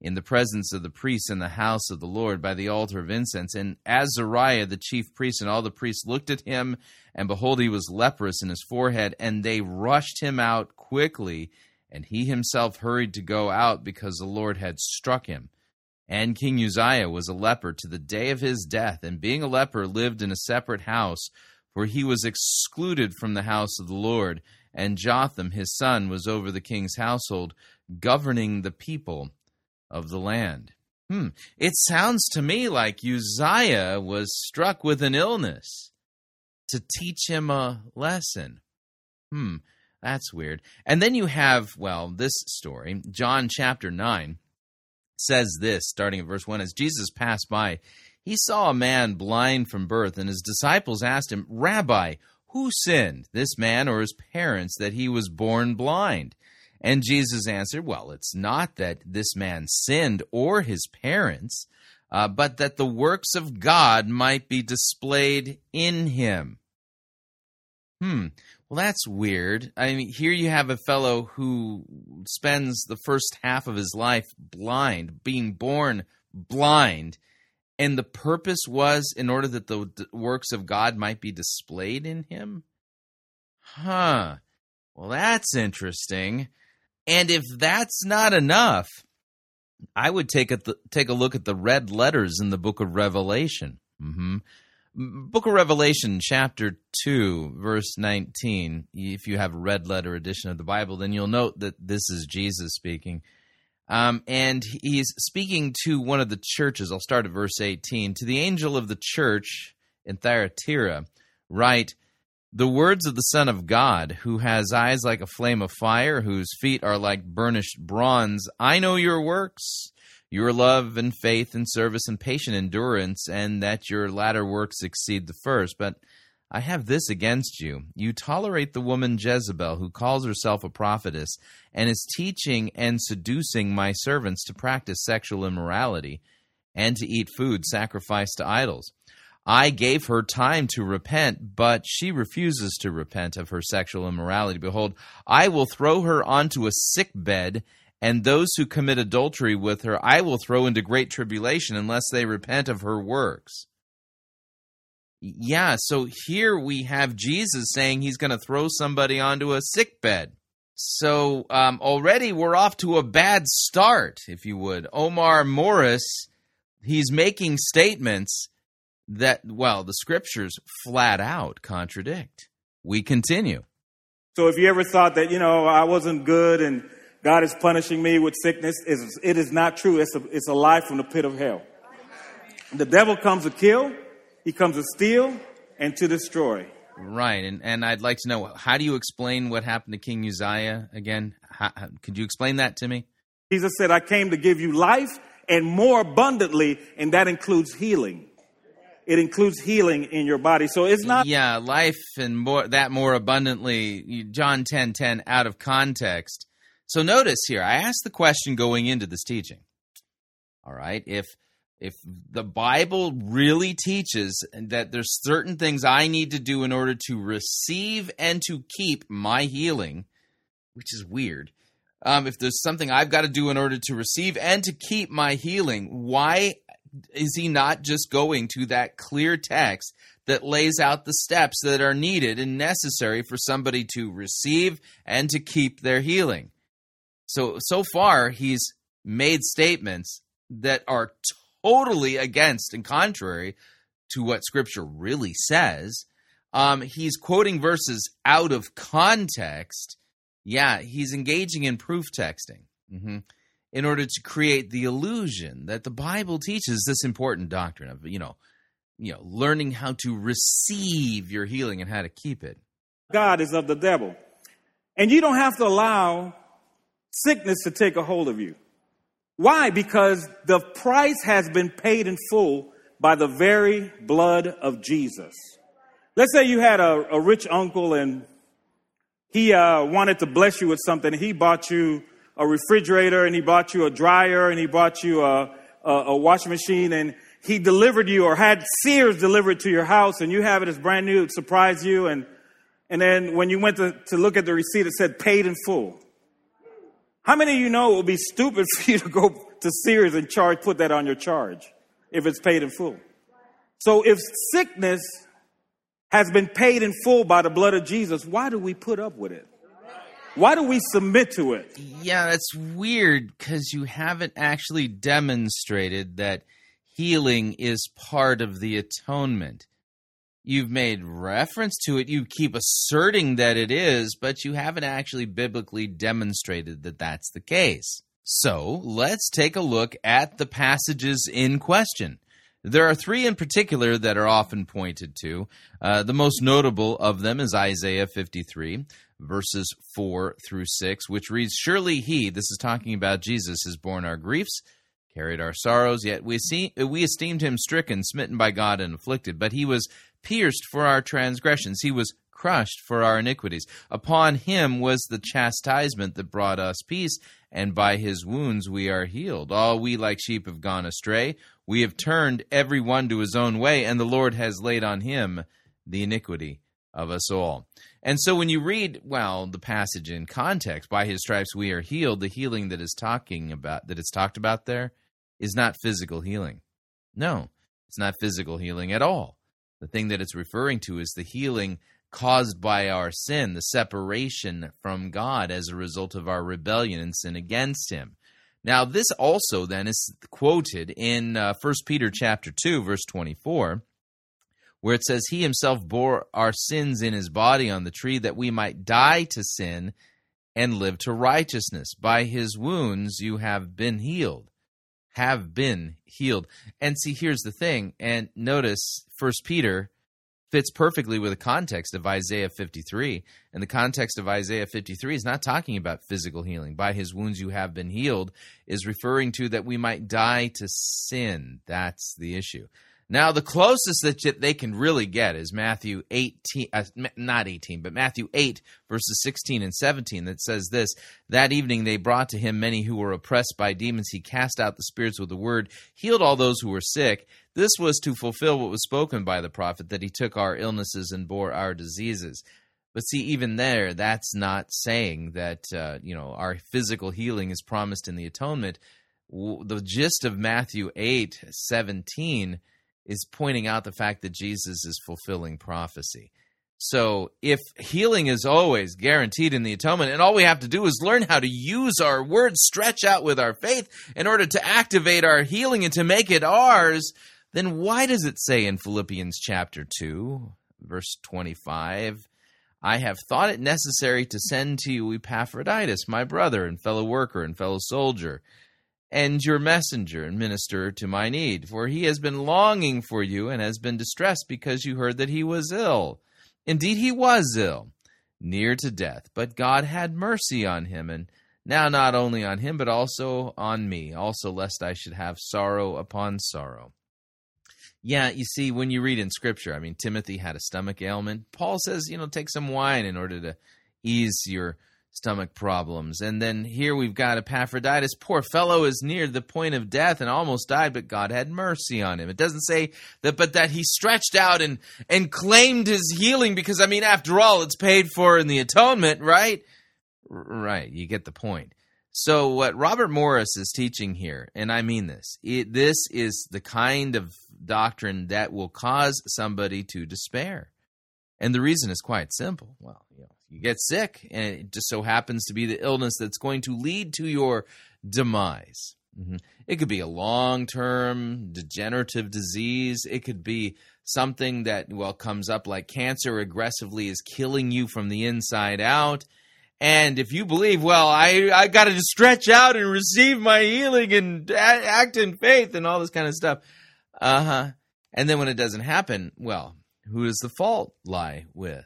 in the presence of the priests in the house of the Lord by the altar of incense. And Azariah, the chief priest, and all the priests looked at him, and behold, he was leprous in his forehead, and they rushed him out quickly and he himself hurried to go out because the Lord had struck him. And King Uzziah was a leper to the day of his death, and being a leper lived in a separate house, for he was excluded from the house of the Lord. And Jotham his son was over the king's household, governing the people of the land. Hmm. It sounds to me like Uzziah was struck with an illness to teach him a lesson. Hmm. That's weird. And then you have, well, this story, John chapter 9 says this, starting at verse 1 As Jesus passed by, he saw a man blind from birth, and his disciples asked him, Rabbi, who sinned, this man or his parents, that he was born blind? And Jesus answered, Well, it's not that this man sinned or his parents, uh, but that the works of God might be displayed in him. Hmm. Well, that's weird. I mean, here you have a fellow who spends the first half of his life blind, being born blind, and the purpose was in order that the works of God might be displayed in him? Huh. Well, that's interesting. And if that's not enough, I would take a th- take a look at the red letters in the book of Revelation. Mm-hmm. Book of Revelation, chapter 2, verse 19. If you have a red letter edition of the Bible, then you'll note that this is Jesus speaking. Um, and he's speaking to one of the churches. I'll start at verse 18. To the angel of the church in Thyatira, write, The words of the Son of God, who has eyes like a flame of fire, whose feet are like burnished bronze. I know your works your love and faith and service and patient endurance, and that your latter works exceed the first. But I have this against you. You tolerate the woman Jezebel, who calls herself a prophetess, and is teaching and seducing my servants to practice sexual immorality and to eat food sacrificed to idols. I gave her time to repent, but she refuses to repent of her sexual immorality. Behold, I will throw her onto a sick bed and those who commit adultery with her I will throw into great tribulation unless they repent of her works. Yeah, so here we have Jesus saying he's going to throw somebody onto a sick bed. So um, already we're off to a bad start, if you would. Omar Morris, he's making statements that, well, the scriptures flat out contradict. We continue. So if you ever thought that, you know, I wasn't good and God is punishing me with sickness. It is not true. It's a, it's a lie from the pit of hell. The devil comes to kill, he comes to steal, and to destroy. Right, and and I'd like to know how do you explain what happened to King Uzziah again? How, how, could you explain that to me? Jesus said, "I came to give you life and more abundantly, and that includes healing. It includes healing in your body. So it's not yeah, life and more that more abundantly. John ten ten out of context so notice here, I asked the question going into this teaching. All right, if if the Bible really teaches that there's certain things I need to do in order to receive and to keep my healing, which is weird. Um, if there's something I've got to do in order to receive and to keep my healing, why is he not just going to that clear text that lays out the steps that are needed and necessary for somebody to receive and to keep their healing? So so far he's made statements that are totally against and contrary to what scripture really says. Um, he's quoting verses out of context. Yeah, he's engaging in proof texting mm-hmm. in order to create the illusion that the Bible teaches this important doctrine of you know, you know, learning how to receive your healing and how to keep it. God is of the devil, and you don't have to allow sickness to take a hold of you. Why? Because the price has been paid in full by the very blood of Jesus. Let's say you had a, a rich uncle and he uh, wanted to bless you with something. He bought you a refrigerator and he bought you a dryer and he bought you a, a, a washing machine and he delivered you or had Sears delivered to your house and you have it as brand new. It surprised you. And, and then when you went to, to look at the receipt, it said paid in full. How many of you know it would be stupid for you to go to Sears and charge, put that on your charge if it's paid in full? So if sickness has been paid in full by the blood of Jesus, why do we put up with it? Why do we submit to it? Yeah, that's weird because you haven't actually demonstrated that healing is part of the atonement. You've made reference to it, you keep asserting that it is, but you haven't actually biblically demonstrated that that's the case. So let's take a look at the passages in question. There are three in particular that are often pointed to. Uh, the most notable of them is Isaiah 53, verses 4 through 6, which reads Surely he, this is talking about Jesus, has borne our griefs, carried our sorrows, yet we, see, we esteemed him stricken, smitten by God, and afflicted. But he was pierced for our transgressions, he was crushed for our iniquities. Upon him was the chastisement that brought us peace, and by his wounds we are healed. All we like sheep have gone astray. We have turned every one to his own way, and the Lord has laid on him the iniquity of us all. And so when you read, well, the passage in context, by his stripes we are healed, the healing that is talking about that it's talked about there is not physical healing. No, it's not physical healing at all. The thing that it's referring to is the healing caused by our sin, the separation from God as a result of our rebellion and sin against him. Now, this also then is quoted in uh, 1 Peter chapter 2 verse 24 where it says he himself bore our sins in his body on the tree that we might die to sin and live to righteousness. By his wounds you have been healed. Have been healed. And see, here's the thing, and notice First Peter fits perfectly with the context of Isaiah 53. And the context of Isaiah 53 is not talking about physical healing. By his wounds you have been healed is referring to that we might die to sin. That's the issue. Now, the closest that they can really get is Matthew 18, uh, not 18, but Matthew 8, verses 16 and 17, that says this That evening they brought to him many who were oppressed by demons. He cast out the spirits with the word, healed all those who were sick. This was to fulfill what was spoken by the prophet, that he took our illnesses and bore our diseases. But see, even there, that's not saying that, uh, you know, our physical healing is promised in the atonement. The gist of Matthew 8, 17 is pointing out the fact that Jesus is fulfilling prophecy. So if healing is always guaranteed in the atonement, and all we have to do is learn how to use our words, stretch out with our faith in order to activate our healing and to make it ours, then why does it say in Philippians chapter 2, verse 25, I have thought it necessary to send to you Epaphroditus, my brother and fellow worker and fellow soldier, and your messenger and minister to my need. For he has been longing for you and has been distressed because you heard that he was ill. Indeed, he was ill, near to death, but God had mercy on him, and now not only on him, but also on me, also lest I should have sorrow upon sorrow. Yeah, you see, when you read in Scripture, I mean, Timothy had a stomach ailment. Paul says, you know, take some wine in order to ease your stomach problems. And then here we've got Epaphroditus. Poor fellow is near the point of death and almost died, but God had mercy on him. It doesn't say that, but that he stretched out and, and claimed his healing because, I mean, after all, it's paid for in the atonement, right? Right. You get the point. So, what Robert Morris is teaching here, and I mean this, it, this is the kind of doctrine that will cause somebody to despair. And the reason is quite simple. Well, you know, you get sick, and it just so happens to be the illness that's going to lead to your demise. Mm-hmm. It could be a long term degenerative disease. It could be something that, well, comes up like cancer aggressively is killing you from the inside out. And if you believe, well, I, I got to stretch out and receive my healing and act in faith and all this kind of stuff. Uh huh. And then when it doesn't happen, well, who does the fault lie with?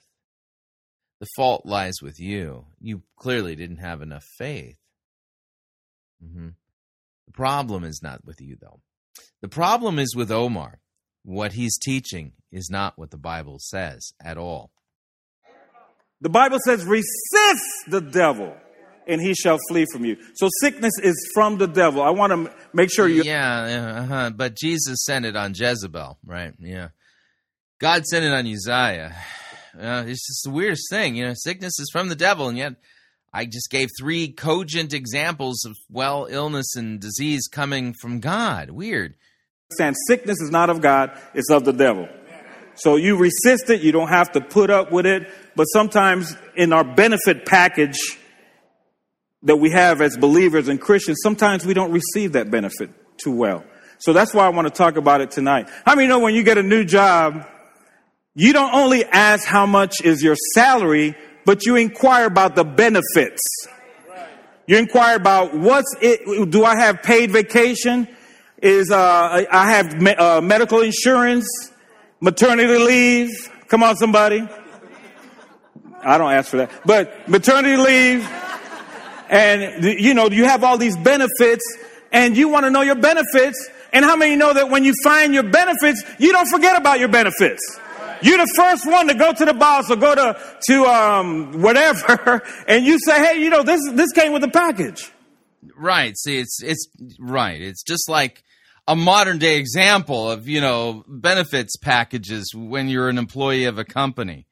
The fault lies with you. You clearly didn't have enough faith. Mm-hmm. The problem is not with you, though. The problem is with Omar. What he's teaching is not what the Bible says at all. The Bible says, resist the devil and he shall flee from you. So sickness is from the devil. I want to make sure you. Yeah, uh-huh. but Jesus sent it on Jezebel, right? Yeah. God sent it on Uzziah. Uh, it's just the weirdest thing. You know, sickness is from the devil, and yet I just gave three cogent examples of, well, illness and disease coming from God. Weird. Saying sickness is not of God, it's of the devil. So you resist it, you don't have to put up with it. But sometimes in our benefit package, that we have as believers and Christians, sometimes we don't receive that benefit too well. So that's why I want to talk about it tonight. How many know when you get a new job, you don't only ask how much is your salary, but you inquire about the benefits. You inquire about what's it, do I have paid vacation? Is, uh, I have me, uh, medical insurance, maternity leave. Come on, somebody. I don't ask for that, but maternity leave. And, you know, you have all these benefits and you want to know your benefits. And how many know that when you find your benefits, you don't forget about your benefits? You're the first one to go to the boss or go to, to, um, whatever. And you say, Hey, you know, this, this came with a package. Right. See, it's it's right. It's just like a modern day example of you know benefits packages when you're an employee of a company.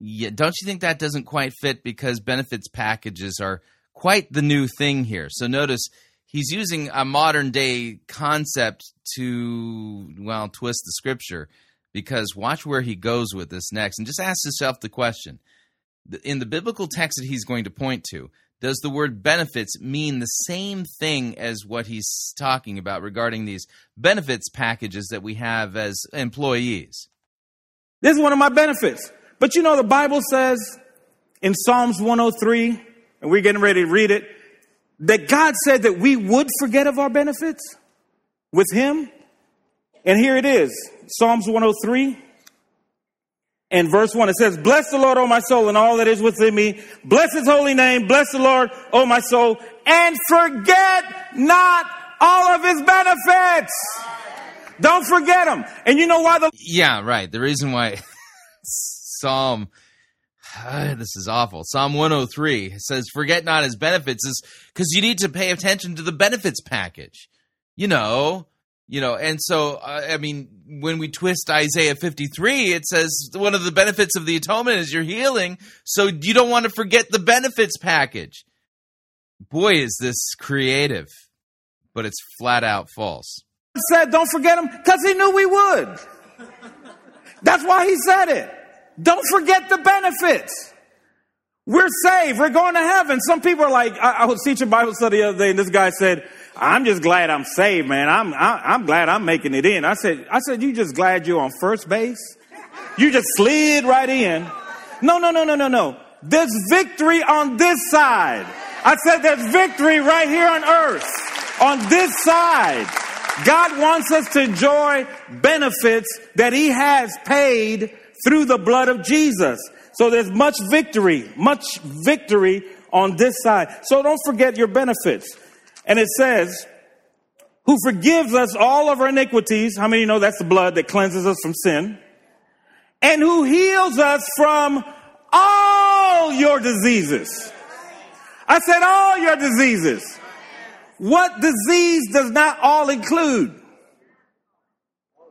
Yeah, don't you think that doesn't quite fit because benefits packages are quite the new thing here. So notice he's using a modern day concept to well twist the scripture because watch where he goes with this next and just ask yourself the question in the biblical text that he's going to point to does the word benefits mean the same thing as what he's talking about regarding these benefits packages that we have as employees? This is one of my benefits. But you know, the Bible says in Psalms 103, and we're getting ready to read it, that God said that we would forget of our benefits with Him. And here it is Psalms 103 and verse 1. It says, Bless the Lord, O my soul, and all that is within me. Bless his holy name. Bless the Lord, O my soul, and forget not all of his benefits. Don't forget them. And you know why the. Yeah, right. The reason why Psalm. this is awful. Psalm 103 says, Forget not his benefits, is because you need to pay attention to the benefits package. You know, you know and so uh, i mean when we twist isaiah 53 it says one of the benefits of the atonement is your healing so you don't want to forget the benefits package. Boy is this creative but it's flat out false. Said don't forget him because he knew we would. That's why he said it. Don't forget the benefits. We're saved. We're going to heaven. Some people are like, I, I was teaching Bible study the other day, and this guy said, I'm just glad I'm saved, man. I'm, I, am glad I'm making it in. I said, I said, you just glad you're on first base? You just slid right in. No, no, no, no, no, no. There's victory on this side. I said there's victory right here on earth. On this side. God wants us to enjoy benefits that He has paid through the blood of Jesus. So there's much victory, much victory on this side. So don't forget your benefits. And it says, who forgives us all of our iniquities. How many know that's the blood that cleanses us from sin? And who heals us from all your diseases. I said all your diseases. What disease does not all include?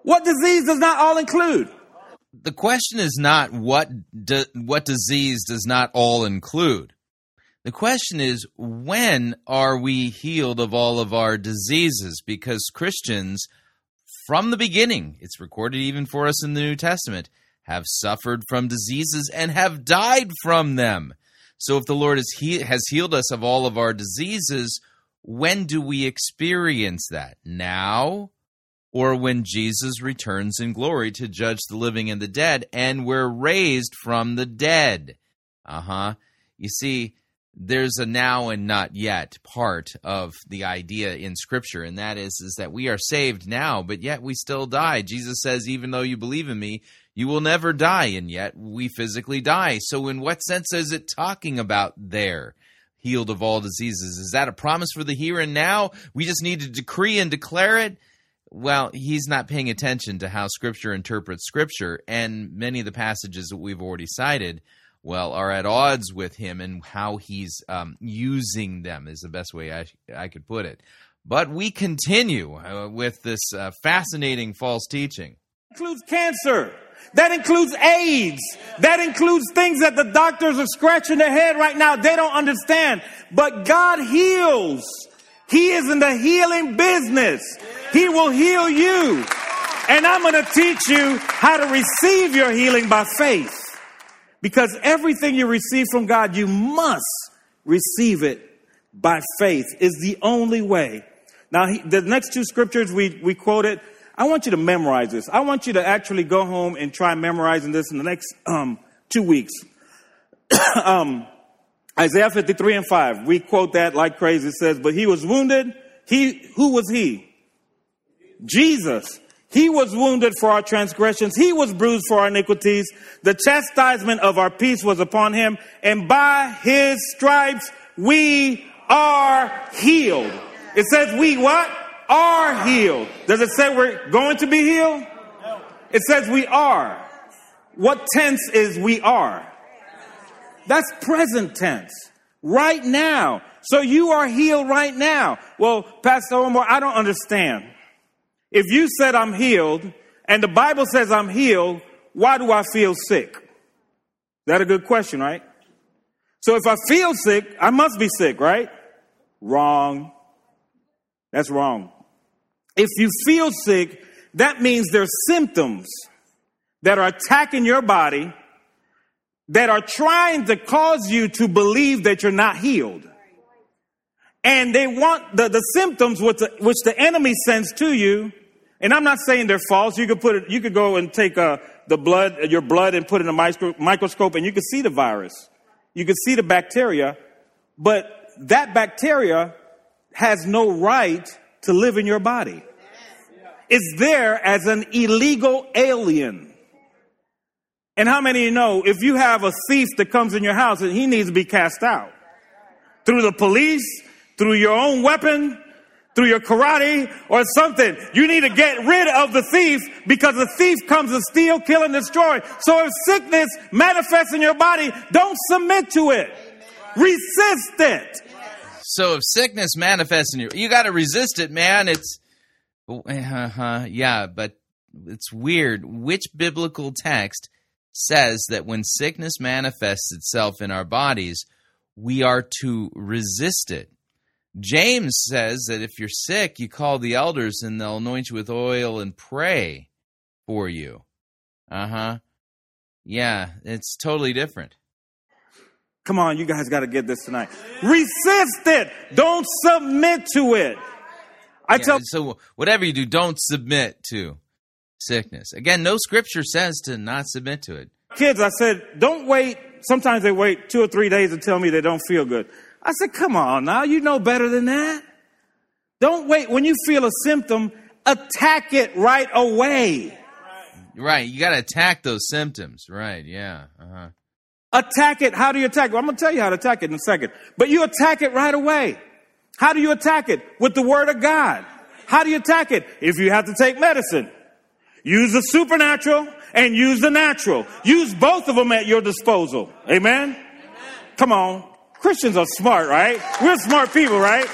What disease does not all include? The question is not what what disease does not all include. The question is, when are we healed of all of our diseases? Because Christians, from the beginning, it's recorded even for us in the New Testament, have suffered from diseases and have died from them. So if the Lord has, he- has healed us of all of our diseases, when do we experience that? Now or when Jesus returns in glory to judge the living and the dead and we're raised from the dead? Uh huh. You see, there's a now and not yet part of the idea in scripture and that is is that we are saved now but yet we still die. Jesus says even though you believe in me you will never die and yet we physically die. So in what sense is it talking about there healed of all diseases? Is that a promise for the here and now? We just need to decree and declare it? Well, he's not paying attention to how Scripture interprets Scripture, and many of the passages that we've already cited well, are at odds with him and how he's um, using them is the best way I, I could put it. But we continue uh, with this uh, fascinating false teaching. includes cancer. That includes AIDS. That includes things that the doctors are scratching their head right now. They don't understand. But God heals. He is in the healing business. He will heal you. And I'm going to teach you how to receive your healing by faith. Because everything you receive from God, you must receive it by faith is the only way. Now, he, the next two scriptures we, we quoted, I want you to memorize this. I want you to actually go home and try memorizing this in the next um, two weeks. um, Isaiah 53 and 5, we quote that like crazy. It says, But he was wounded. He, who was he? Jesus. He was wounded for our transgressions. He was bruised for our iniquities. The chastisement of our peace was upon him. And by his stripes we are healed. It says we what? Are healed. Does it say we're going to be healed? It says we are. What tense is we are? That's present tense. Right now. So you are healed right now. Well, Pastor Omar, I don't understand. If you said I'm healed and the Bible says I'm healed, why do I feel sick? That a good question, right? So if I feel sick, I must be sick, right? Wrong. That's wrong. If you feel sick, that means there's symptoms that are attacking your body that are trying to cause you to believe that you're not healed. And they want the, the symptoms which the, which the enemy sends to you. And I'm not saying they're false. You could put it, you could go and take uh, the blood, your blood and put it in a micro, microscope and you could see the virus. You could see the bacteria, but that bacteria has no right to live in your body. It's there as an illegal alien. And how many of you know if you have a thief that comes in your house, he needs to be cast out through the police, through your own weapon, through your karate or something. You need to get rid of the thief because the thief comes to steal, kill, and destroy. So if sickness manifests in your body, don't submit to it. Resist it. So if sickness manifests in you, you got to resist it, man. It's, uh-huh, yeah, but it's weird. Which biblical text says that when sickness manifests itself in our bodies, we are to resist it? James says that if you're sick, you call the elders and they'll anoint you with oil and pray for you. Uh huh. Yeah, it's totally different. Come on, you guys got to get this tonight. Resist it. Don't submit to it. I Yeah, tell so whatever you do, don't submit to sickness. Again, no scripture says to not submit to it. kids, I said, don't wait. Sometimes they wait two or three days to tell me they don't feel good. I said, come on now, you know better than that. Don't wait. When you feel a symptom, attack it right away. Right, you got to attack those symptoms. Right, yeah. Uh-huh. Attack it. How do you attack it? I'm going to tell you how to attack it in a second. But you attack it right away. How do you attack it? With the word of God. How do you attack it? If you have to take medicine, use the supernatural and use the natural. Use both of them at your disposal. Amen? Come on. Christians are smart, right? We're smart people, right?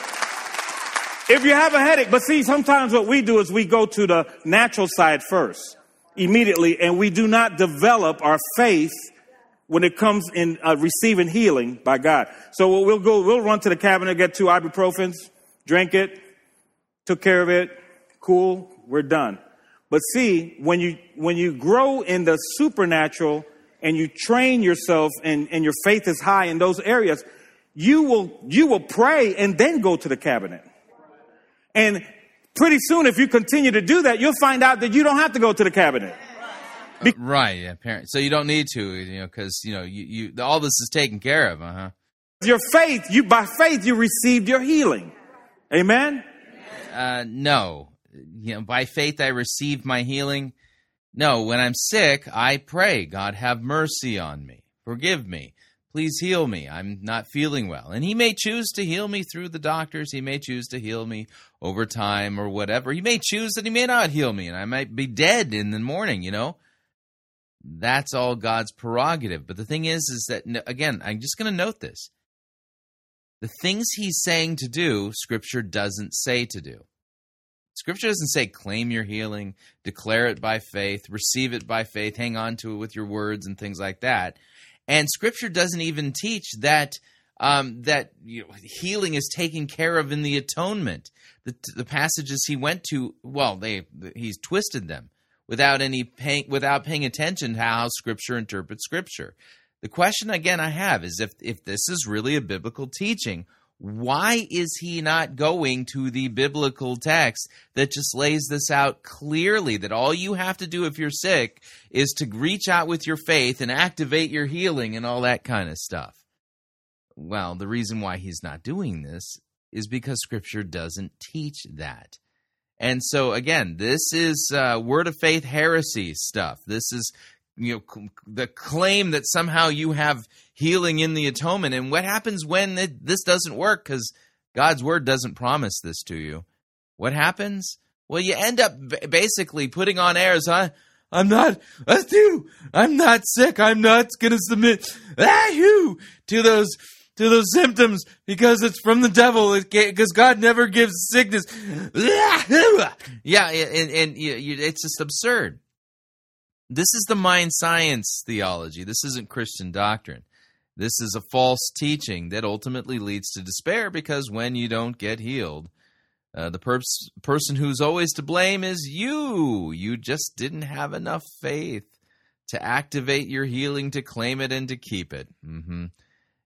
If you have a headache, but see, sometimes what we do is we go to the natural side first, immediately, and we do not develop our faith when it comes in uh, receiving healing by God. So we'll go, we'll run to the cabinet, get two ibuprofens, drink it, took care of it, cool, we're done. But see, when you when you grow in the supernatural and you train yourself and, and your faith is high in those areas, you will you will pray and then go to the cabinet. And pretty soon, if you continue to do that, you'll find out that you don't have to go to the cabinet. Uh, right, yeah, apparently. So you don't need to, you know, because you know you, you all this is taken care of. Uh huh. Your faith, you by faith, you received your healing. Amen. Uh, no, you know, by faith I received my healing. No, when I'm sick, I pray, God, have mercy on me, forgive me, please heal me. I'm not feeling well, and He may choose to heal me through the doctors. He may choose to heal me over time or whatever. He may choose that He may not heal me, and I might be dead in the morning. You know. That's all God's prerogative. But the thing is, is that again, I'm just going to note this: the things He's saying to do, Scripture doesn't say to do. Scripture doesn't say claim your healing, declare it by faith, receive it by faith, hang on to it with your words and things like that. And Scripture doesn't even teach that um, that you know, healing is taken care of in the atonement. The, the passages he went to, well, they he's twisted them without any paying without paying attention to how Scripture interprets Scripture. The question again I have is if if this is really a biblical teaching, why is he not going to the biblical text that just lays this out clearly that all you have to do if you're sick is to reach out with your faith and activate your healing and all that kind of stuff? Well, the reason why he's not doing this is because scripture doesn't teach that. And so again, this is uh, word of faith heresy stuff. This is you know the claim that somehow you have healing in the atonement. And what happens when it, this doesn't work? Because God's word doesn't promise this to you. What happens? Well, you end up b- basically putting on airs. Huh? I'm not. uh, do. I'm not sick. I'm not to submit ah, to those to those symptoms because it's from the devil. Because God never gives sickness. Yeah, and, and you, it's just absurd. This is the mind science theology. This isn't Christian doctrine. This is a false teaching that ultimately leads to despair because when you don't get healed, uh, the pers- person who's always to blame is you. You just didn't have enough faith to activate your healing, to claim it, and to keep it. Mm-hmm.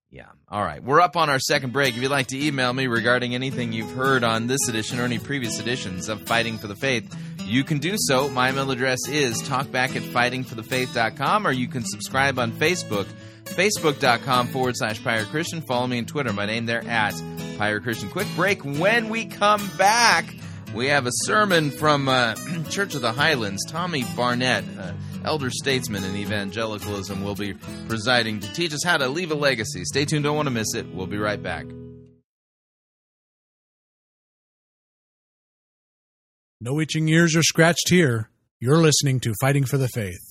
Yeah. All right. We're up on our second break. If you'd like to email me regarding anything you've heard on this edition or any previous editions of Fighting for the Faith, you can do so. My email address is talkback at fightingforthefaith.com or you can subscribe on Facebook, facebook.com forward slash Pirate Christian. Follow me on Twitter. My name there at Pirate Christian. Quick break. When we come back, we have a sermon from uh, Church of the Highlands. Tommy Barnett, uh, elder statesman in evangelicalism, will be presiding to teach us how to leave a legacy. Stay tuned, don't want to miss it. We'll be right back. No itching ears are scratched here. You're listening to Fighting for the Faith.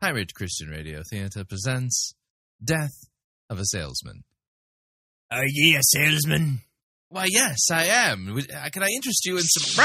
Pirate Christian Radio Theater presents Death of a Salesman. Are ye a salesman? Why, yes, I am. Uh, Can I interest you in some.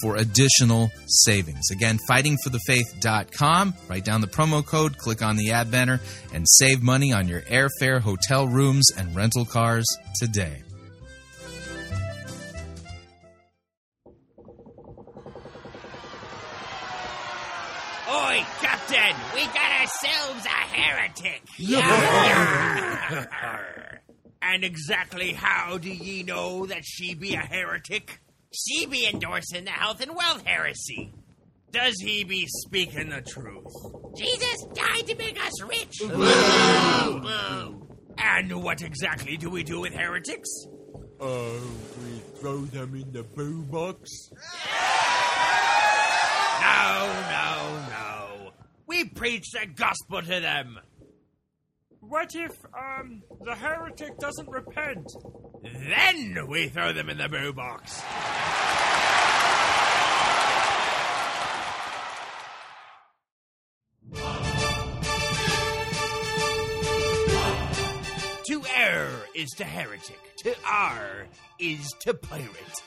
for additional savings. Again, fightingforthefaith.com. Write down the promo code, click on the ad banner, and save money on your airfare, hotel rooms, and rental cars today. Oi, Captain! We got ourselves a heretic! and exactly how do ye know that she be a heretic? She be endorsing the health and wealth heresy. Does he be speaking the truth? Jesus died to make us rich! and what exactly do we do with heretics? Uh, we throw them in the boo box. No, no, no. We preach the gospel to them. What if, um, the heretic doesn't repent? Then we throw them in the boo box. To err is to heretic. To R is to pirate.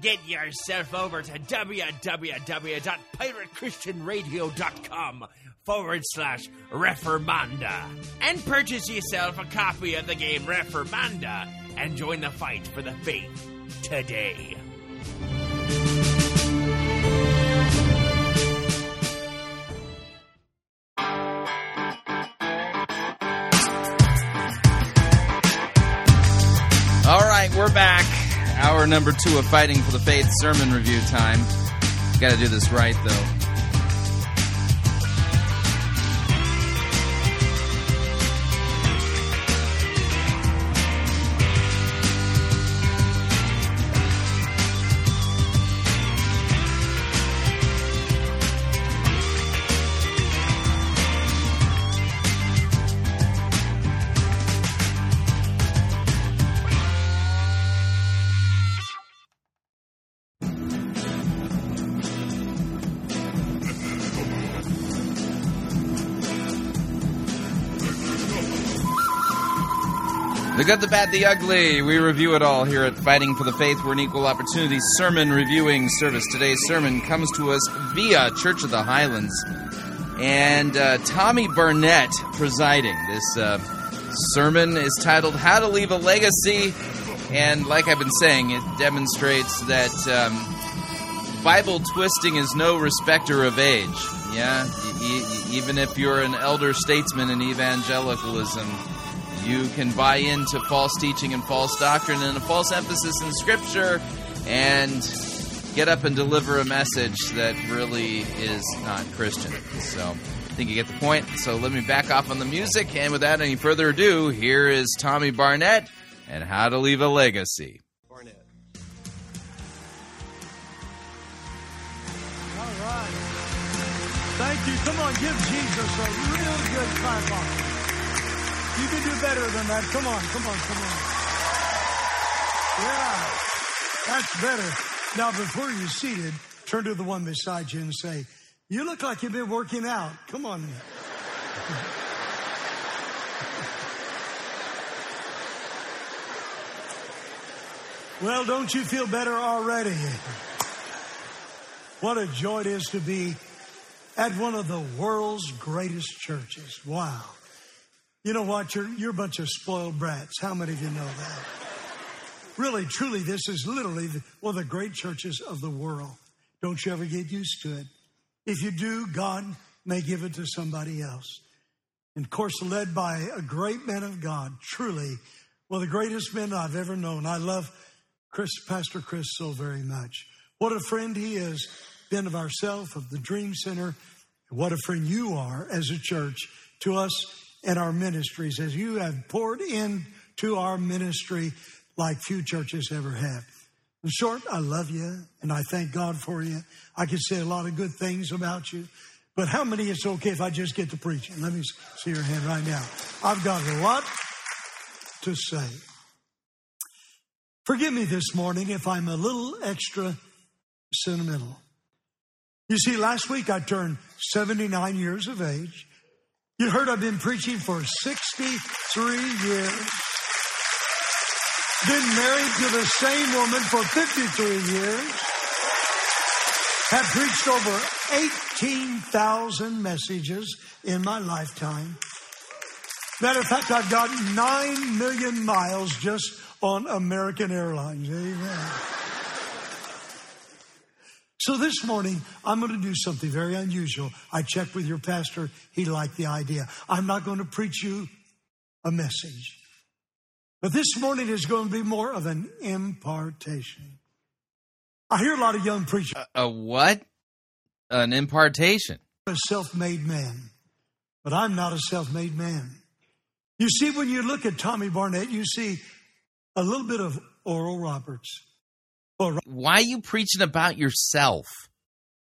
Get yourself over to www.piratechristianradio.com forward slash Reformanda and purchase yourself a copy of the game Reformanda and join the fight for the faith today. All right, we're back. Hour number two of Fighting for the Faith sermon review time. Got to do this right, though. The bad, the ugly. We review it all here at Fighting for the Faith. We're an equal opportunity sermon reviewing service. Today's sermon comes to us via Church of the Highlands. And uh, Tommy Barnett presiding. This uh, sermon is titled How to Leave a Legacy. And like I've been saying, it demonstrates that um, Bible twisting is no respecter of age. Yeah, e- e- even if you're an elder statesman in evangelicalism, you can buy into false teaching and false doctrine and a false emphasis in Scripture and get up and deliver a message that really is not Christian. So I think you get the point. So let me back off on the music. And without any further ado, here is Tommy Barnett and How to Leave a Legacy. All right. Thank you. Come on, give Jesus a real good clap off. You can do better than that. Come on, come on, come on. Yeah, that's better. Now, before you're seated, turn to the one beside you and say, You look like you've been working out. Come on. Well, don't you feel better already? What a joy it is to be at one of the world's greatest churches. Wow. You know what? You're, you're a bunch of spoiled brats. How many of you know that? Really, truly, this is literally the, one of the great churches of the world. Don't you ever get used to it. If you do, God may give it to somebody else. And of course, led by a great man of God, truly one of the greatest men I've ever known. I love Chris, Pastor Chris so very much. What a friend he is, been of ourself, of the Dream Center. What a friend you are as a church to us and our ministries, as you have poured into our ministry like few churches ever have. In short, I love you and I thank God for you. I could say a lot of good things about you, but how many it's okay if I just get to preaching? Let me see your hand right now. I've got a lot to say. Forgive me this morning if I'm a little extra sentimental. You see, last week I turned 79 years of age. You heard I've been preaching for 63 years. Been married to the same woman for 53 years. Have preached over 18,000 messages in my lifetime. Matter of fact, I've got 9 million miles just on American Airlines. Amen. So this morning, I'm going to do something very unusual. I checked with your pastor. He liked the idea. I'm not going to preach you a message. But this morning is going to be more of an impartation. I hear a lot of young preachers. A what? An impartation. A self made man. But I'm not a self made man. You see, when you look at Tommy Barnett, you see a little bit of Oral Roberts. Why are you preaching about yourself?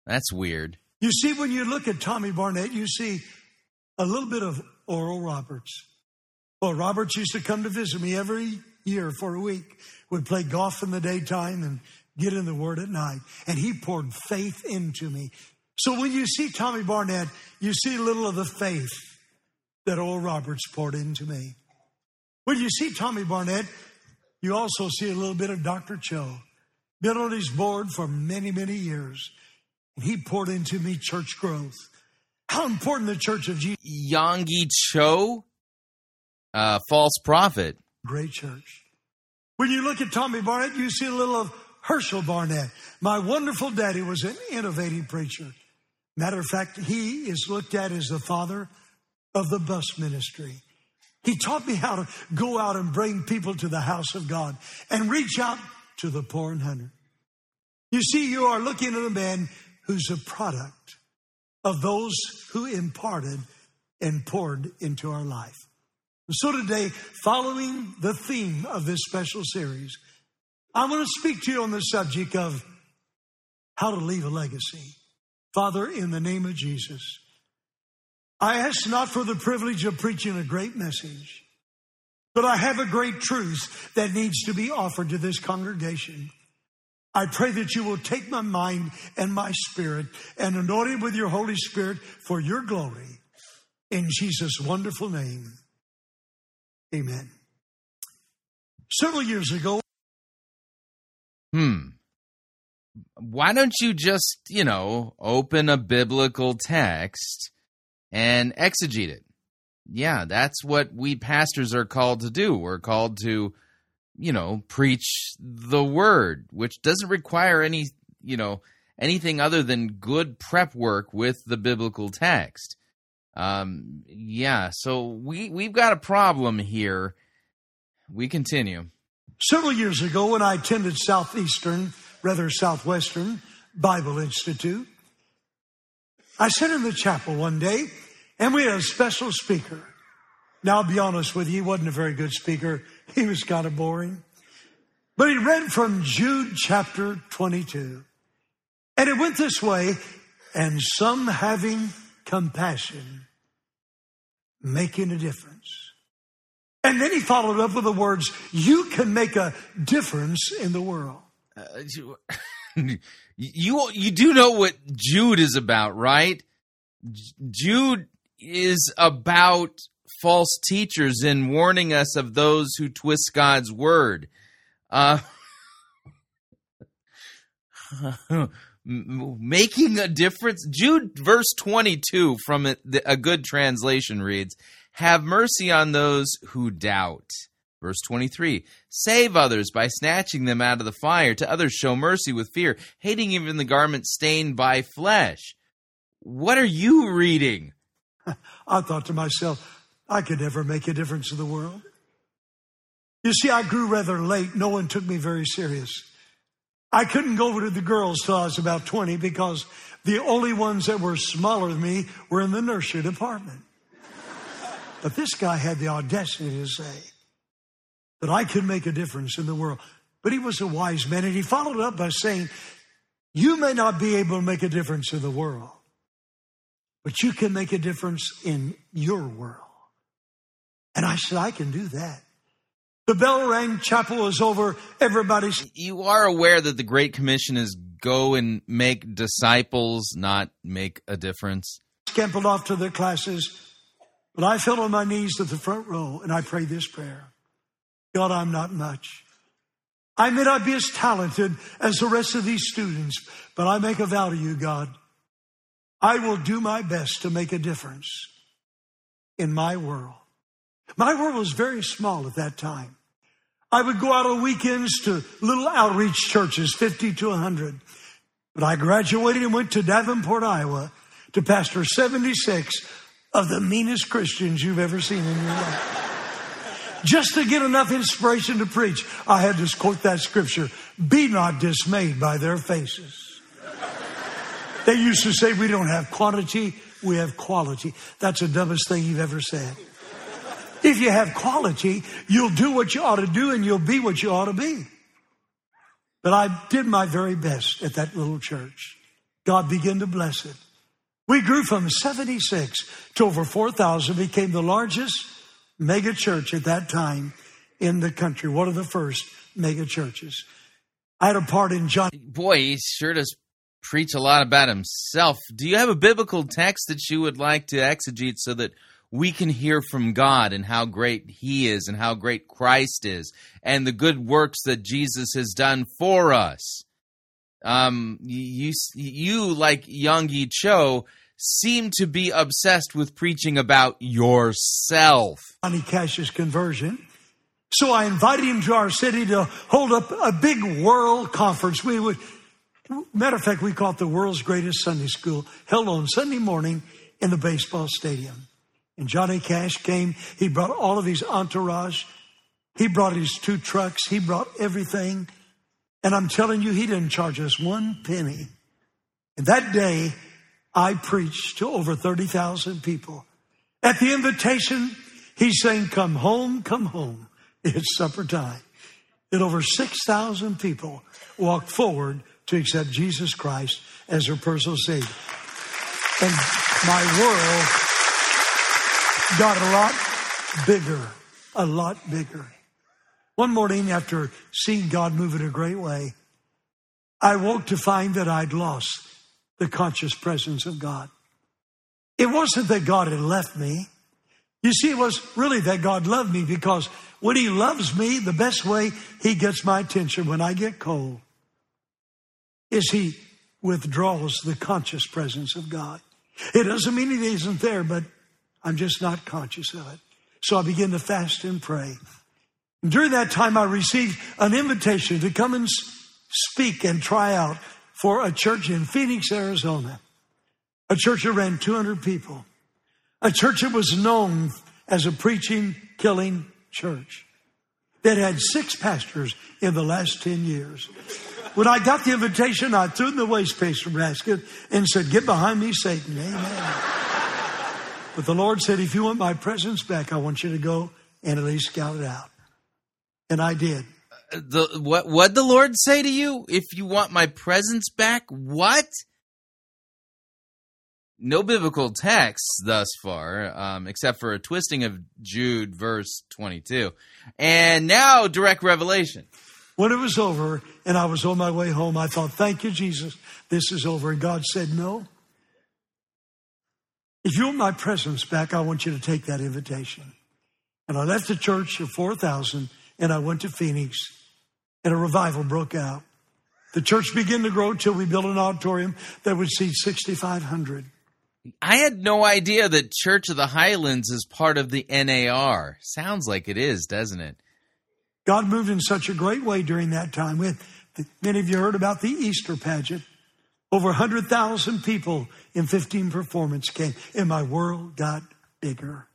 That's weird. You see, when you look at Tommy Barnett, you see a little bit of Oral Roberts. Well, Roberts used to come to visit me every year for a week. We'd play golf in the daytime and get in the Word at night. And he poured faith into me. So when you see Tommy Barnett, you see a little of the faith that Oral Roberts poured into me. When you see Tommy Barnett, you also see a little bit of Dr. Cho. Been on his board for many, many years. And he poured into me church growth. How important the church of Jesus. Yonggi Cho, uh, false prophet. Great church. When you look at Tommy Barnett, you see a little of Herschel Barnett. My wonderful daddy was an innovating preacher. Matter of fact, he is looked at as the father of the bus ministry. He taught me how to go out and bring people to the house of God and reach out to the poor and hungry. You see, you are looking at a man who's a product of those who imparted and poured into our life. So today, following the theme of this special series, I want to speak to you on the subject of how to leave a legacy. Father, in the name of Jesus, I ask not for the privilege of preaching a great message, but I have a great truth that needs to be offered to this congregation. I pray that you will take my mind and my spirit and anoint it with your Holy Spirit for your glory. In Jesus' wonderful name, amen. Several years ago, Hmm. Why don't you just, you know, open a biblical text and exegete it? Yeah, that's what we pastors are called to do. We're called to, you know, preach the word, which doesn't require any, you know, anything other than good prep work with the biblical text. Um, yeah, so we we've got a problem here. We continue. several years ago, when I attended Southeastern, rather Southwestern Bible Institute, I sat in the chapel one day and we had a special speaker. Now, I'll be honest with you, he wasn't a very good speaker. He was kind of boring. But he read from Jude chapter 22. And it went this way, and some having compassion, making a difference. And then he followed up with the words, you can make a difference in the world. Uh, you, you you do know what Jude is about, right? Jude is about false teachers and warning us of those who twist God's word. Uh, making a difference. Jude verse 22 from the- a good translation reads, "Have mercy on those who doubt." Verse 23 Save others by snatching them out of the fire. To others, show mercy with fear, hating even the garment stained by flesh. What are you reading? I thought to myself, I could never make a difference in the world. You see, I grew rather late. No one took me very serious. I couldn't go over to the girls till I was about 20 because the only ones that were smaller than me were in the nursery department. But this guy had the audacity to say that I could make a difference in the world. But he was a wise man and he followed up by saying, You may not be able to make a difference in the world, but you can make a difference in your world. And I said, I can do that. The bell rang, chapel was over, everybody's. You are aware that the Great Commission is go and make disciples, not make a difference. scampered off to their classes. But I fell on my knees at the front row and I prayed this prayer God, I'm not much. I may not be as talented as the rest of these students, but I make a vow to you, God. I will do my best to make a difference in my world. My world was very small at that time. I would go out on weekends to little outreach churches, 50 to 100. But I graduated and went to Davenport, Iowa to pastor 76 of the meanest Christians you've ever seen in your life. Just to get enough inspiration to preach, I had to quote that scripture Be not dismayed by their faces. They used to say, We don't have quantity, we have quality. That's the dumbest thing you've ever said. If you have quality, you'll do what you ought to do and you'll be what you ought to be. But I did my very best at that little church. God began to bless it. We grew from 76 to over 4,000, became the largest mega church at that time in the country, one of the first mega churches. I had a part in John. Boy, he sure does preach a lot about himself. Do you have a biblical text that you would like to exegete so that we can hear from God and how great He is and how great Christ is and the good works that Jesus has done for us? Um, you, you like Yonggi Cho, seem to be obsessed with preaching about yourself. Johnny Cash's conversion. So I invited him to our city to hold up a big world conference. We would, matter of fact, we call it the world's greatest Sunday school, held on Sunday morning in the baseball stadium. And Johnny Cash came. He brought all of his entourage. He brought his two trucks. He brought everything. And I'm telling you, he didn't charge us one penny. And that day, I preached to over 30,000 people. At the invitation, he's saying, Come home, come home. It's supper time. And over 6,000 people walked forward to accept Jesus Christ as her personal Savior. And my world got a lot bigger, a lot bigger. One morning, after seeing God move in a great way, I woke to find that I'd lost the conscious presence of God. It wasn't that God had left me. You see, it was really that God loved me because when he loves me, the best way he gets my attention when I get cold is he withdraws the conscious presence of God. It doesn't mean he isn't there, but I'm just not conscious of it. So I begin to fast and pray. And during that time, I received an invitation to come and speak and try out for a church in Phoenix, Arizona. A church that ran 200 people. A church that was known as a preaching, killing church that had six pastors in the last 10 years. When I got the invitation, I threw in the waste basket and said, Get behind me, Satan. Amen. but the Lord said, If you want my presence back, I want you to go and at least scout it out. And I did. The what? What the Lord say to you? If you want my presence back, what? No biblical texts thus far, um, except for a twisting of Jude verse twenty-two, and now direct revelation. When it was over and I was on my way home, I thought, Thank you, Jesus. This is over. And God said, No. If you want my presence back, I want you to take that invitation. And I left the church of 4,000 and I went to Phoenix and a revival broke out. The church began to grow till we built an auditorium that would seat 6,500. I had no idea that Church of the Highlands is part of the NAR. Sounds like it is, doesn't it? God moved in such a great way during that time. Had, many of you heard about the Easter pageant. Over 100,000 people in 15 performance came, and my world got bigger.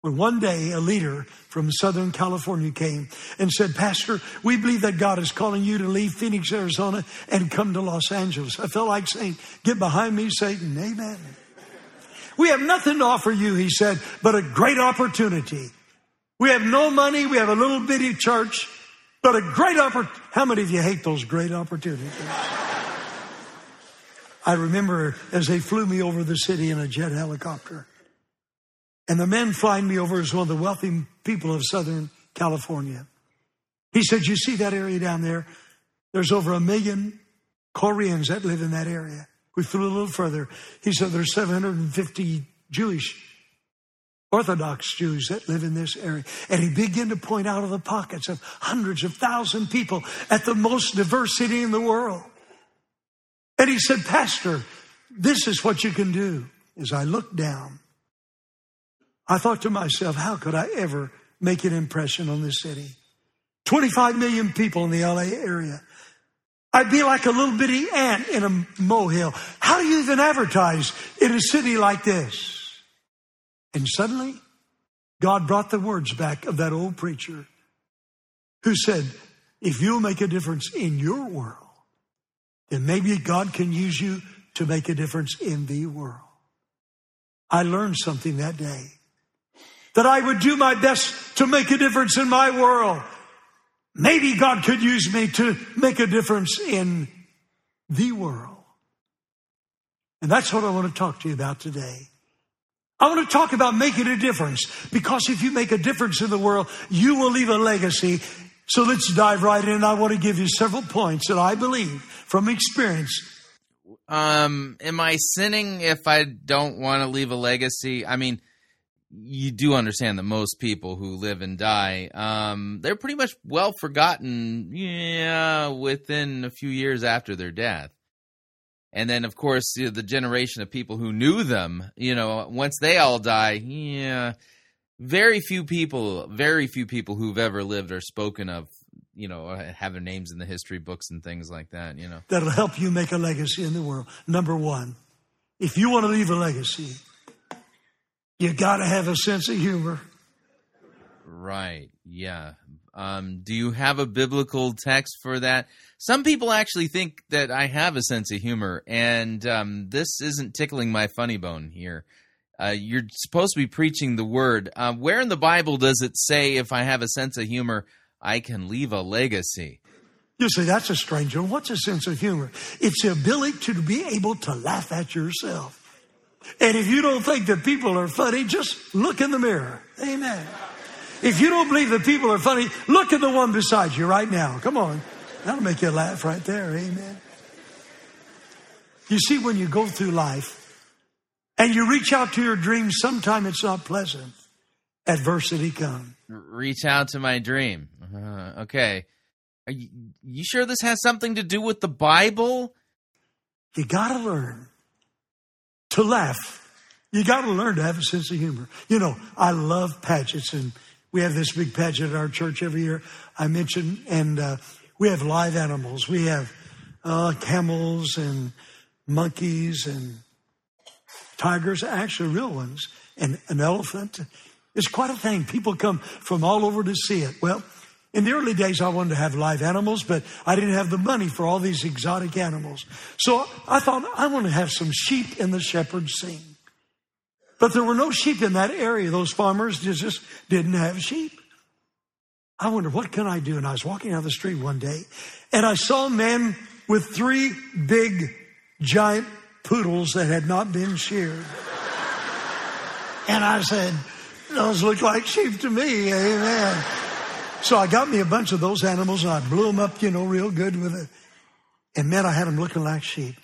When one day a leader from Southern California came and said, Pastor, we believe that God is calling you to leave Phoenix, Arizona and come to Los Angeles. I felt like saying, Get behind me, Satan. Amen. We have nothing to offer you, he said, but a great opportunity. We have no money. We have a little bitty church, but a great opportunity. How many of you hate those great opportunities? I remember as they flew me over the city in a jet helicopter. And the man flying me over is one of the wealthy people of Southern California. He said, You see that area down there? There's over a million Koreans that live in that area. We flew a little further. He said, There's 750 Jewish Orthodox Jews that live in this area. And he began to point out of the pockets of hundreds of thousand people at the most diverse city in the world. And he said, Pastor, this is what you can do. As I looked down, I thought to myself, how could I ever make an impression on this city? 25 million people in the LA area. I'd be like a little bitty ant in a molehill. How do you even advertise in a city like this? And suddenly, God brought the words back of that old preacher who said, if you'll make a difference in your world, then maybe God can use you to make a difference in the world. I learned something that day that I would do my best to make a difference in my world. Maybe God could use me to make a difference in the world. And that's what I want to talk to you about today. I want to talk about making a difference because if you make a difference in the world, you will leave a legacy. So let's dive right in. I want to give you several points that I believe from experience. Um, am I sinning if I don't want to leave a legacy? I mean, you do understand that most people who live and die, um, they're pretty much well forgotten, yeah, within a few years after their death. And then, of course, you know, the generation of people who knew them, you know, once they all die, yeah, very few people, very few people who've ever lived are spoken of, you know, have their names in the history books and things like that, you know. That'll help you make a legacy in the world. Number one, if you want to leave a legacy, you got to have a sense of humor. Right. Yeah. Um, do you have a biblical text for that? Some people actually think that I have a sense of humor, and um, this isn't tickling my funny bone here. Uh, you're supposed to be preaching the word. Uh, where in the Bible does it say, if I have a sense of humor, I can leave a legacy? You say, that's a strange one. What's a sense of humor? It's the ability to be able to laugh at yourself. And if you don't think that people are funny, just look in the mirror. Amen. If you don't believe that people are funny, look at the one beside you right now. Come on. That'll make you laugh right there. Amen. You see, when you go through life and you reach out to your dreams, sometimes it's not pleasant. Adversity comes. Reach out to my dream. Uh, okay. Are you, you sure this has something to do with the Bible? You gotta learn to laugh. You gotta learn to have a sense of humor. You know, I love pageants and we have this big pageant at our church every year. I mentioned, and uh, we have live animals. We have uh, camels and monkeys and tigers, actually real ones, and an elephant. It's quite a thing. People come from all over to see it. Well, in the early days, I wanted to have live animals, but I didn't have the money for all these exotic animals. So I thought, I want to have some sheep in the shepherd's scene. But there were no sheep in that area. Those farmers just didn't have sheep. I wonder, what can I do? And I was walking down the street one day and I saw a man with three big, giant poodles that had not been sheared. And I said, those look like sheep to me. Amen. So I got me a bunch of those animals and I blew them up, you know, real good with it. And man, I had them looking like sheep.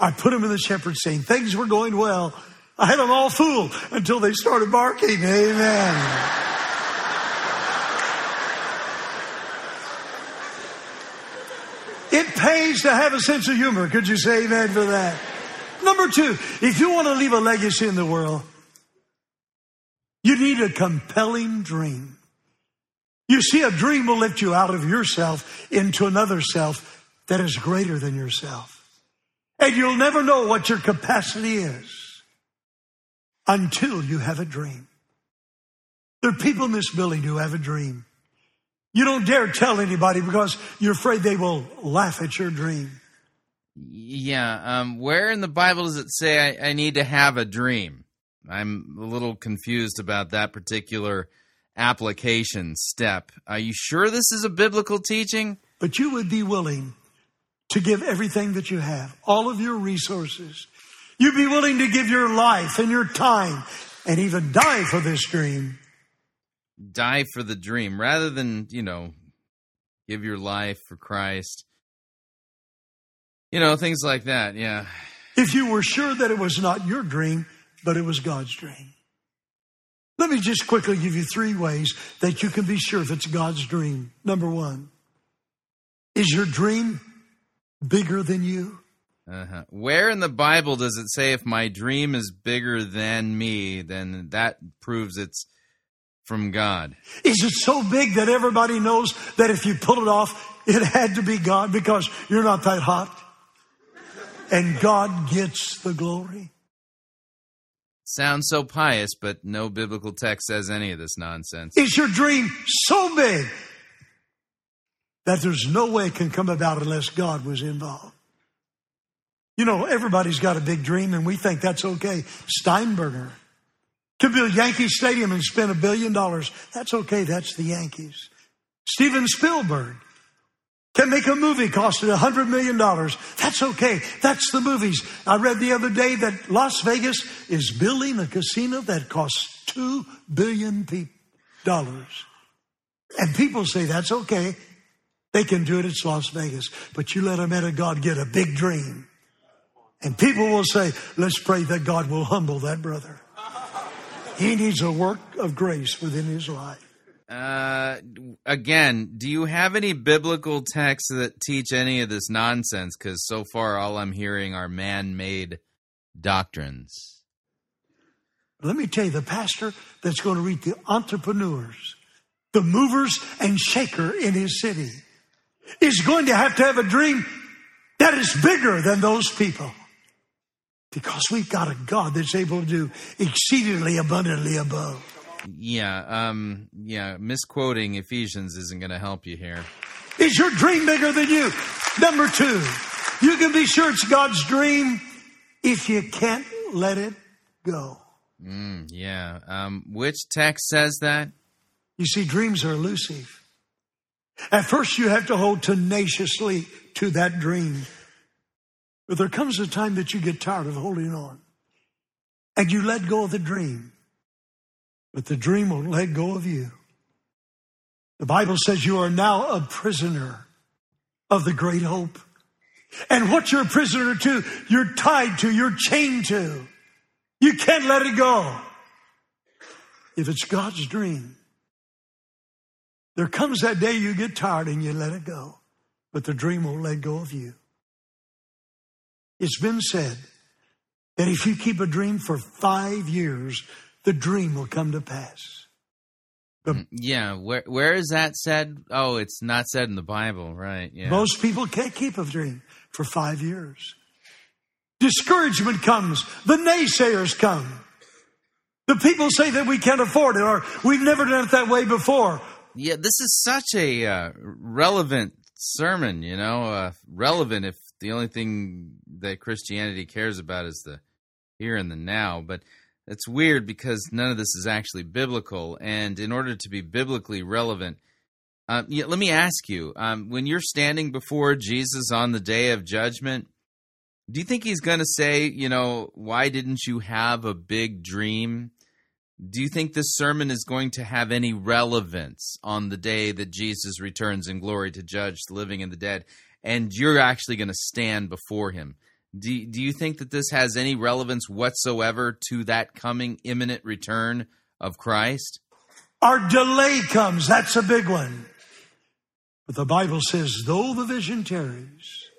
I put them in the shepherd's scene. Things were going well. I had them all fooled until they started barking. Amen. It pays to have a sense of humor. Could you say amen for that? Number two, if you want to leave a legacy in the world, you need a compelling dream. You see, a dream will lift you out of yourself into another self that is greater than yourself. And you'll never know what your capacity is until you have a dream. There are people in this building who have a dream. You don't dare tell anybody because you're afraid they will laugh at your dream. Yeah. Um, where in the Bible does it say I, I need to have a dream? I'm a little confused about that particular application step. Are you sure this is a biblical teaching? But you would be willing to give everything that you have, all of your resources. You'd be willing to give your life and your time and even die for this dream. Die for the dream rather than, you know, give your life for Christ. You know, things like that, yeah. If you were sure that it was not your dream, but it was God's dream. Let me just quickly give you three ways that you can be sure if it's God's dream. Number one, is your dream bigger than you? Uh-huh. Where in the Bible does it say if my dream is bigger than me, then that proves it's from God? Is it so big that everybody knows that if you pull it off, it had to be God because you're not that hot? And God gets the glory. Sounds so pious, but no biblical text says any of this nonsense. Is your dream so big that there's no way it can come about unless God was involved? You know, everybody's got a big dream and we think that's okay. Steinbrenner could build Yankee Stadium and spend a billion dollars. That's okay. That's the Yankees. Steven Spielberg can make a movie costing a hundred million dollars. That's okay. That's the movies. I read the other day that Las Vegas is building a casino that costs two billion dollars. And people say that's okay. They can do it. It's Las Vegas. But you let a man of God get a big dream. And people will say, let's pray that God will humble that brother. He needs a work of grace within his life. Uh, again, do you have any biblical texts that teach any of this nonsense? Because so far, all I'm hearing are man made doctrines. Let me tell you, the pastor that's going to reach the entrepreneurs, the movers and shaker in his city, is going to have to have a dream that is bigger than those people. Because we've got a God that's able to do exceedingly abundantly above. Yeah, um, yeah, misquoting Ephesians isn't going to help you here. Is your dream bigger than you? Number two, you can be sure it's God's dream if you can't let it go. Mm, yeah. Um, which text says that? You see, dreams are elusive. At first, you have to hold tenaciously to that dream. But there comes a time that you get tired of holding on and you let go of the dream. But the dream won't let go of you. The Bible says you are now a prisoner of the great hope. And what you're a prisoner to, you're tied to, you're chained to. You can't let it go. If it's God's dream, There comes that day you get tired and you let it go, but the dream won't let go of you. It's been said that if you keep a dream for five years, the dream will come to pass. Mm, Yeah, where where is that said? Oh, it's not said in the Bible, right? Yeah. Most people can't keep a dream for five years. Discouragement comes, the naysayers come. The people say that we can't afford it or we've never done it that way before. Yeah, this is such a uh, relevant sermon, you know, uh, relevant if the only thing that Christianity cares about is the here and the now. But it's weird because none of this is actually biblical. And in order to be biblically relevant, um, yeah, let me ask you um, when you're standing before Jesus on the day of judgment, do you think he's going to say, you know, why didn't you have a big dream? Do you think this sermon is going to have any relevance on the day that Jesus returns in glory to judge the living and the dead, and you're actually going to stand before him? Do, do you think that this has any relevance whatsoever to that coming imminent return of Christ? Our delay comes. That's a big one. But the Bible says, though the vision tarries,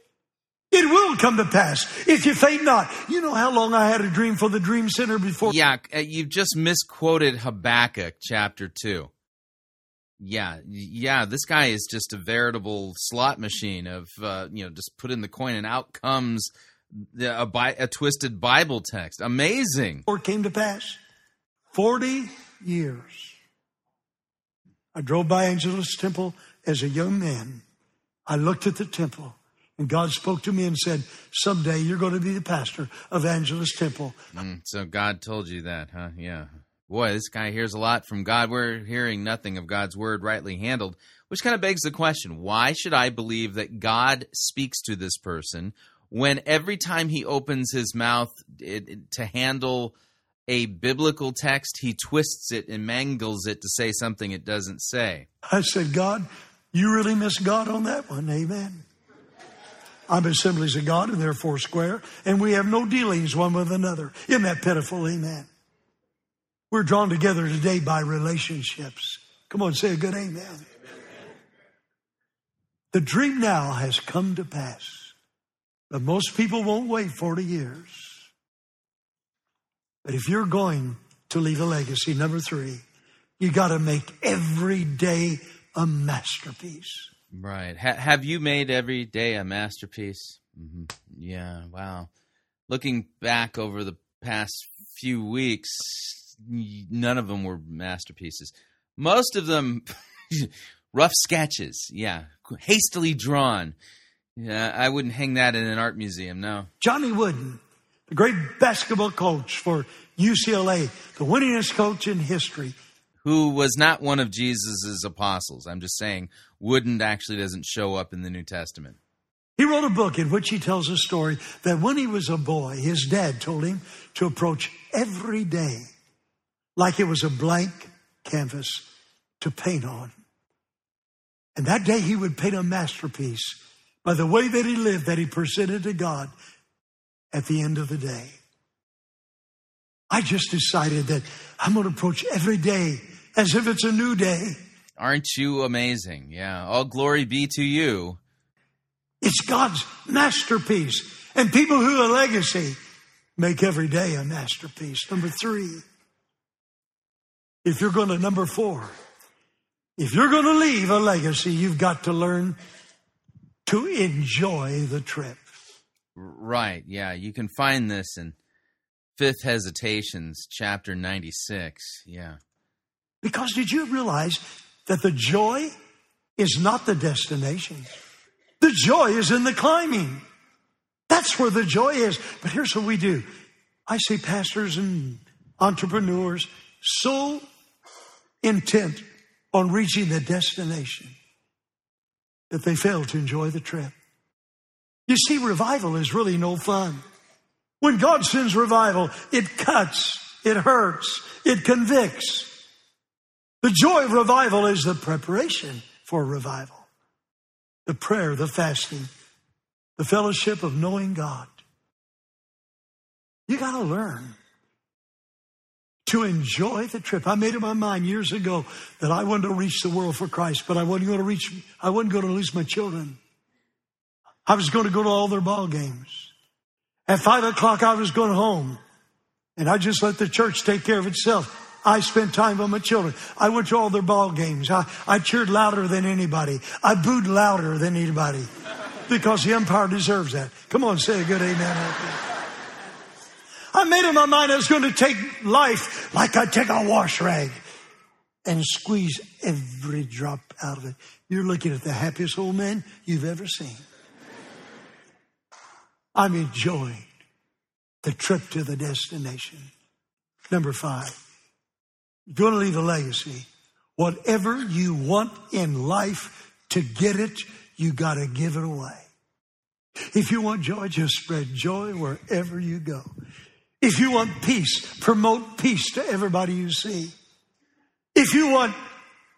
it will come to pass if you faint not. You know how long I had a dream for the Dream Center before? Yeah, uh, you've just misquoted Habakkuk chapter 2. Yeah, yeah, this guy is just a veritable slot machine of, uh, you know, just put in the coin and out comes the, a, Bi- a twisted Bible text. Amazing. It came to pass. 40 years. I drove by Angelus Temple as a young man. I looked at the temple and God spoke to me and said, someday you're going to be the pastor of Angelus Temple. Mm, so God told you that, huh? Yeah. Boy, this guy hears a lot from God. We're hearing nothing of God's word rightly handled, which kind of begs the question why should I believe that God speaks to this person when every time he opens his mouth to handle a biblical text, he twists it and mangles it to say something it doesn't say? I said, God, you really miss God on that one. Amen. I'm assemblies of God and they're four square, and we have no dealings one with another. Isn't that pitiful? Amen. We're drawn together today by relationships. Come on, say a good amen. The dream now has come to pass, but most people won't wait 40 years. But if you're going to leave a legacy, number three, you got to make every day a masterpiece. Right. Ha- have you made every day a masterpiece? hmm Yeah. Wow. Looking back over the past few weeks, none of them were masterpieces. Most of them, rough sketches. Yeah. Hastily drawn. Yeah. I wouldn't hang that in an art museum. No. Johnny Wooden, the great basketball coach for UCLA, the winningest coach in history. Who was not one of Jesus's apostles. I'm just saying, Wooden actually doesn't show up in the New Testament. He wrote a book in which he tells a story that when he was a boy, his dad told him to approach every day like it was a blank canvas to paint on. And that day he would paint a masterpiece by the way that he lived, that he presented to God at the end of the day. I just decided that I'm going to approach every day as if it's a new day. Aren't you amazing? Yeah. All glory be to you. It's God's masterpiece. And people who are legacy make every day a masterpiece. Number three, if you're going to, number four, if you're going to leave a legacy, you've got to learn to enjoy the trip. Right. Yeah. You can find this in Fifth Hesitations, chapter 96. Yeah. Because did you realize that the joy is not the destination? The joy is in the climbing. That's where the joy is. But here's what we do. I see pastors and entrepreneurs so intent on reaching the destination that they fail to enjoy the trip. You see, revival is really no fun. When God sends revival, it cuts, it hurts, it convicts. The joy of revival is the preparation for revival. The prayer, the fasting, the fellowship of knowing God. You got to learn to enjoy the trip. I made up my mind years ago that I wanted to reach the world for Christ, but I wasn't going to reach, I wasn't going to lose my children. I was going to go to all their ball games. At five o'clock, I was going home and I just let the church take care of itself. I spent time with my children. I went to all their ball games. I, I cheered louder than anybody. I booed louder than anybody because the umpire deserves that. Come on, say a good amen. I made up my mind I was going to take life like I take a wash rag and squeeze every drop out of it. You're looking at the happiest old man you've ever seen. I'm enjoying the trip to the destination. Number five, you're going to leave a legacy, whatever you want in life to get it, you got to give it away. If you want joy, just spread joy wherever you go. If you want peace, promote peace to everybody you see. If you want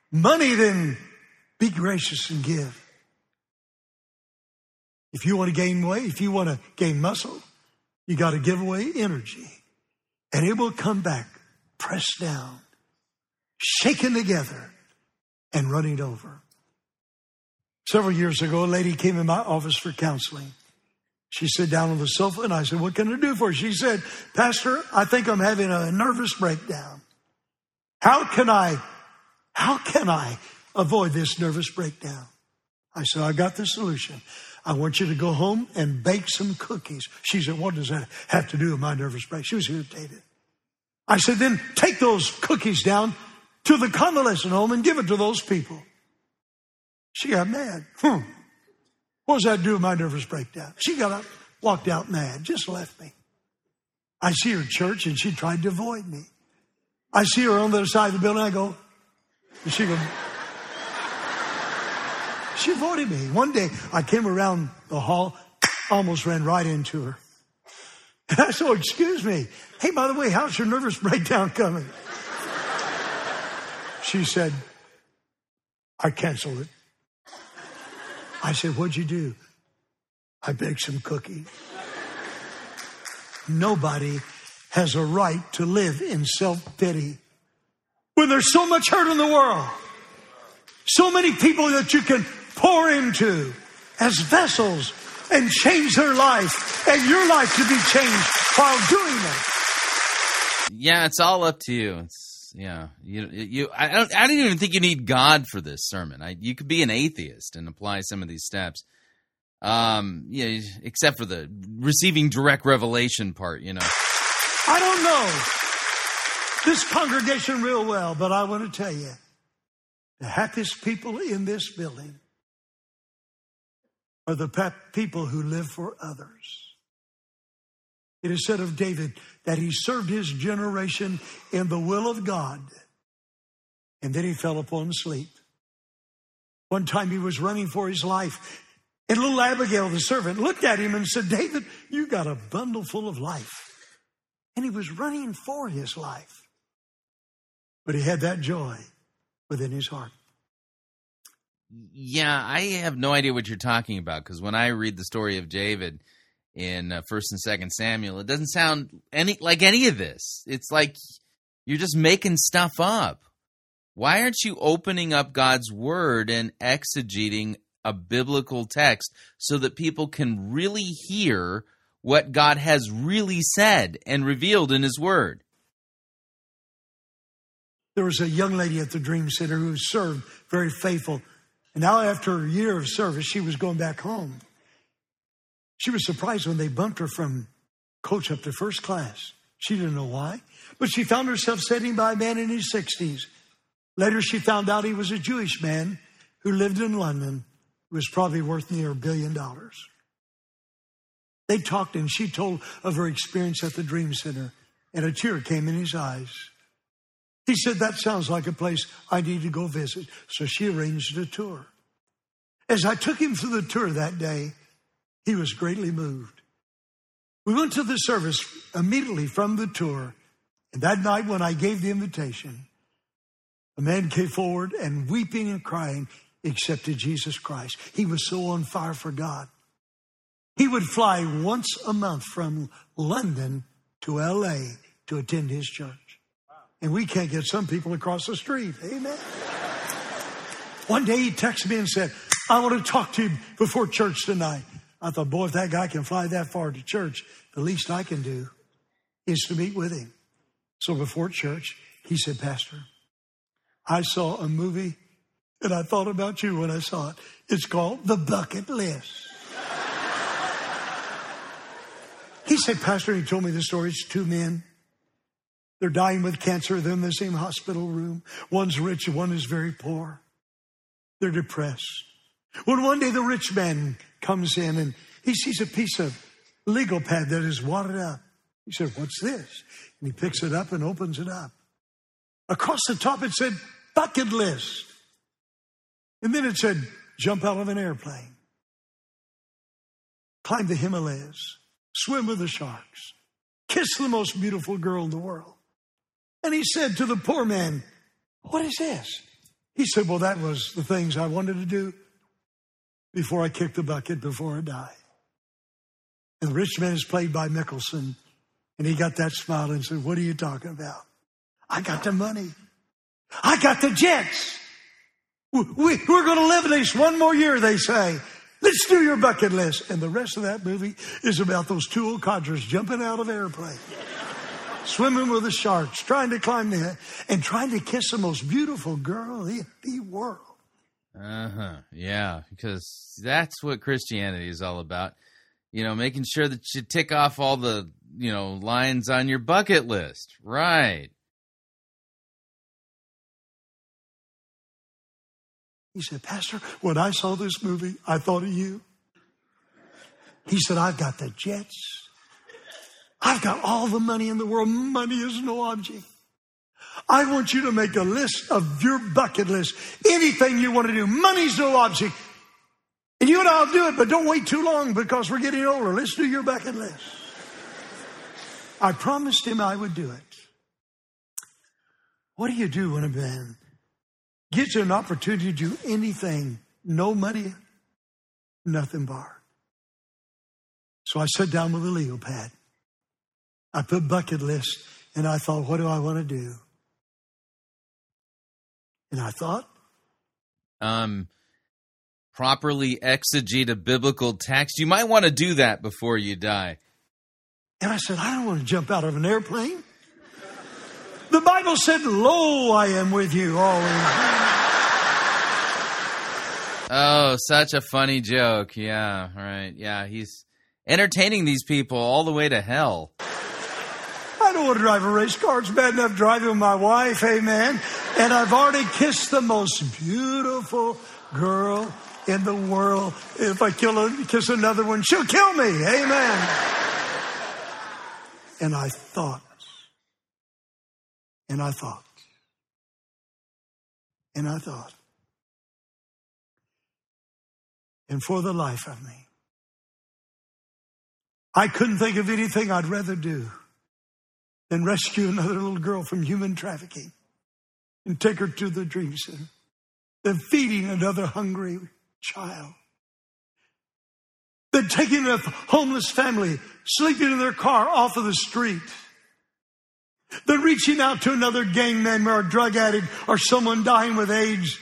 money, then be gracious and give. If you want to gain weight, if you want to gain muscle, you got to give away energy. And it will come back pressed down, shaken together, and running over. Several years ago, a lady came in my office for counseling. She sat down on the sofa and I said, What can I do for you? She said, Pastor, I think I'm having a nervous breakdown. How can I, how can I avoid this nervous breakdown? I said, I got the solution. I want you to go home and bake some cookies. She said, What does that have to do with my nervous breakdown? She was irritated. I said, Then take those cookies down to the convalescent home and give it to those people. She got mad. Hmm. What does that do with my nervous breakdown? She got up, walked out mad, just left me. I see her church and she tried to avoid me. I see her on the other side of the building. I go, and she goes, she avoided me. One day I came around the hall, almost ran right into her. And I said, excuse me. Hey, by the way, how's your nervous breakdown coming? She said, I canceled it. I said, What'd you do? I baked some cookies. Nobody has a right to live in self pity. When there's so much hurt in the world, so many people that you can pour into as vessels and change their life and your life to be changed while doing it. Yeah, it's all up to you. It's yeah, you you. I don't. I don't even think you need God for this sermon. I, you could be an atheist and apply some of these steps. Um, yeah, except for the receiving direct revelation part. You know, I don't know this congregation real well, but I want to tell you the happiest people in this building are the pe- people who live for others. It is said of David that he served his generation in the will of God, and then he fell upon sleep. One time he was running for his life, and little Abigail, the servant, looked at him and said, David, you got a bundle full of life. And he was running for his life. But he had that joy within his heart. yeah, I have no idea what you're talking about because when I read the story of David in uh, First and Second Samuel, it doesn't sound any like any of this. It's like you're just making stuff up. Why aren't you opening up God's word and exegeting a biblical text so that people can really hear what God has really said and revealed in his word? There was a young lady at the Dream Center who served very faithful. And now, after a year of service, she was going back home. She was surprised when they bumped her from coach up to first class. She didn't know why, but she found herself sitting by a man in his 60s. Later, she found out he was a Jewish man who lived in London, who was probably worth near a billion dollars. They talked, and she told of her experience at the Dream Center, and a tear came in his eyes. He said, That sounds like a place I need to go visit. So she arranged a tour. As I took him through the tour that day, he was greatly moved. We went to the service immediately from the tour. And that night, when I gave the invitation, a man came forward and weeping and crying accepted Jesus Christ. He was so on fire for God. He would fly once a month from London to LA to attend his church. And we can't get some people across the street. Amen. One day he texted me and said, I want to talk to you before church tonight. I thought, boy, if that guy can fly that far to church, the least I can do is to meet with him. So before church, he said, Pastor, I saw a movie and I thought about you when I saw it. It's called The Bucket List. he said, Pastor, he told me the story. It's two men. They're dying with cancer. They're in the same hospital room. One's rich one is very poor. They're depressed. When one day the rich man comes in and he sees a piece of legal pad that is wadded up. He said, What's this? And he picks it up and opens it up. Across the top it said, Bucket list. And then it said, Jump out of an airplane, climb the Himalayas, swim with the sharks, kiss the most beautiful girl in the world. And he said to the poor man, What is this? He said, Well, that was the things I wanted to do before I kick the bucket, before I die. And the rich man is played by Nicholson. And he got that smile and said, What are you talking about? I got the money. I got the jets. We, we, we're going to live at least one more year, they say. Let's do your bucket list. And the rest of that movie is about those two old codgers jumping out of airplanes, swimming with the sharks, trying to climb the and trying to kiss the most beautiful girl in the world. Uh huh. Yeah, because that's what Christianity is all about. You know, making sure that you tick off all the, you know, lines on your bucket list. Right. He said, Pastor, when I saw this movie, I thought of you. He said, I've got the jets. I've got all the money in the world. Money is no object. I want you to make a list of your bucket list. Anything you want to do. Money's no object. And you and I'll do it, but don't wait too long because we're getting older. Let's do your bucket list. I promised him I would do it. What do you do when a man you an opportunity to do anything? No money, nothing borrowed. So I sat down with a legal pad. I put bucket list and I thought, what do I want to do? And I thought, Um, properly exegete a biblical text. You might want to do that before you die. and I said, I don't want to jump out of an airplane. The Bible said, Lo, I am with you always. Oh, such a funny joke. Yeah, right. Yeah, he's entertaining these people all the way to hell. Don't want to drive a race car. It's bad enough driving with my wife, amen. And I've already kissed the most beautiful girl in the world. If I kill her, kiss another one, she'll kill me, amen. And I thought, and I thought, and I thought, and for the life of me, I couldn't think of anything I'd rather do than rescue another little girl from human trafficking and take her to the dream center. Than feeding another hungry child. Than taking a homeless family sleeping in their car off of the street. Than reaching out to another gang member or drug addict or someone dying with AIDS.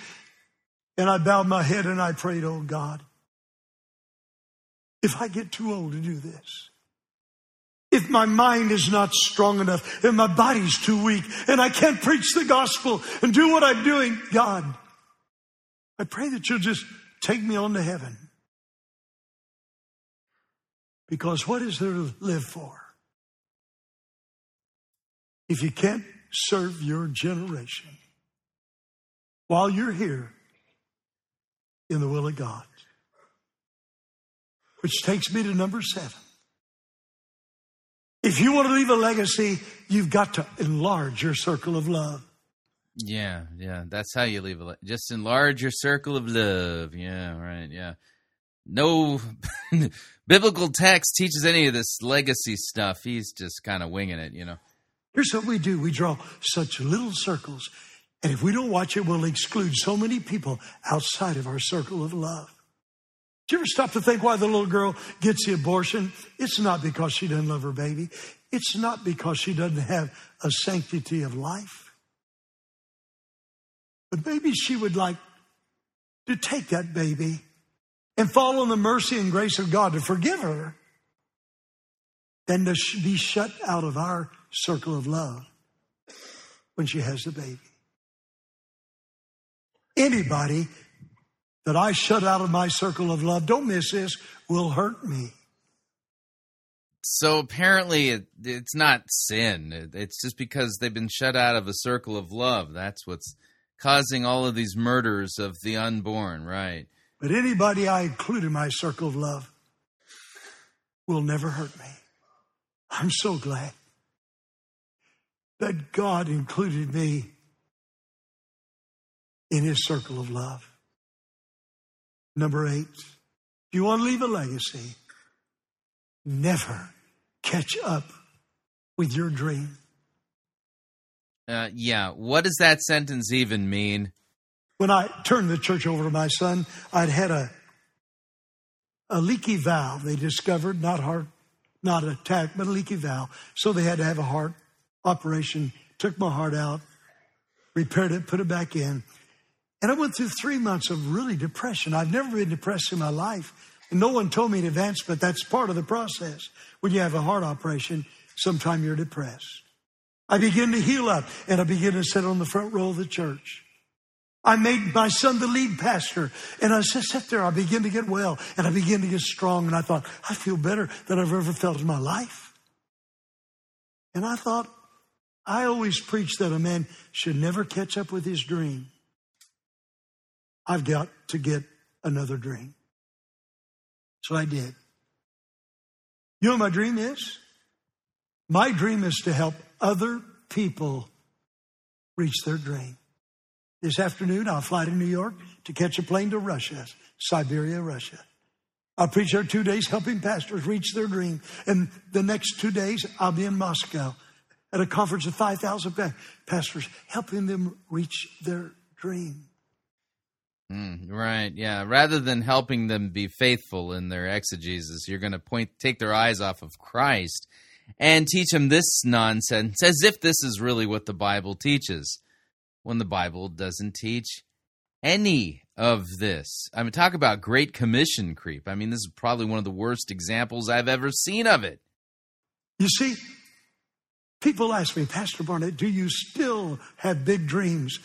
And I bowed my head and I prayed, oh God, if I get too old to do this, if my mind is not strong enough and my body's too weak and I can't preach the gospel and do what I'm doing, God, I pray that you'll just take me on to heaven. Because what is there to live for? If you can't serve your generation while you're here in the will of God. Which takes me to number seven. If you want to leave a legacy, you've got to enlarge your circle of love. Yeah, yeah, that's how you leave it. Just enlarge your circle of love. Yeah, right. Yeah, no biblical text teaches any of this legacy stuff. He's just kind of winging it, you know. Here's what we do we draw such little circles, and if we don't watch it, we'll exclude so many people outside of our circle of love. Do you ever stop to think why the little girl gets the abortion? It's not because she doesn't love her baby. It's not because she doesn't have a sanctity of life. But maybe she would like to take that baby and fall on the mercy and grace of God to forgive her than to be shut out of our circle of love when she has the baby. Anybody that I shut out of my circle of love, don't miss this, will hurt me. So apparently, it, it's not sin. It's just because they've been shut out of a circle of love. That's what's causing all of these murders of the unborn, right? But anybody I include in my circle of love will never hurt me. I'm so glad that God included me in his circle of love. Number eight, if you want to leave a legacy, never catch up with your dream. Uh, yeah. What does that sentence even mean? When I turned the church over to my son, I'd had a a leaky valve. They discovered not heart, not attack, but a leaky valve. So they had to have a heart operation. Took my heart out, repaired it, put it back in, and I went through three months of really depression. I've never been depressed in my life, and no one told me in advance, but that's part of the process. When you have a heart operation, sometime you're depressed. I begin to heal up, and I begin to sit on the front row of the church. I made my son the lead pastor, and I just sit there. I begin to get well, and I begin to get strong, and I thought, I feel better than I've ever felt in my life. And I thought, I always preach that a man should never catch up with his dream. I've got to get another dream. So I did. You know what my dream is? My dream is to help other people reach their dream. This afternoon, I'll fly to New York to catch a plane to Russia, Siberia, Russia. I'll preach there two days helping pastors reach their dream. And the next two days, I'll be in Moscow at a conference of 5,000 pastors, helping them reach their dream. Mm, right. Yeah. Rather than helping them be faithful in their exegesis, you're going to point, take their eyes off of Christ and teach them this nonsense as if this is really what the Bible teaches, when the Bible doesn't teach any of this. I mean, talk about Great Commission creep. I mean, this is probably one of the worst examples I've ever seen of it. You see, people ask me, Pastor Barnett, do you still have big dreams?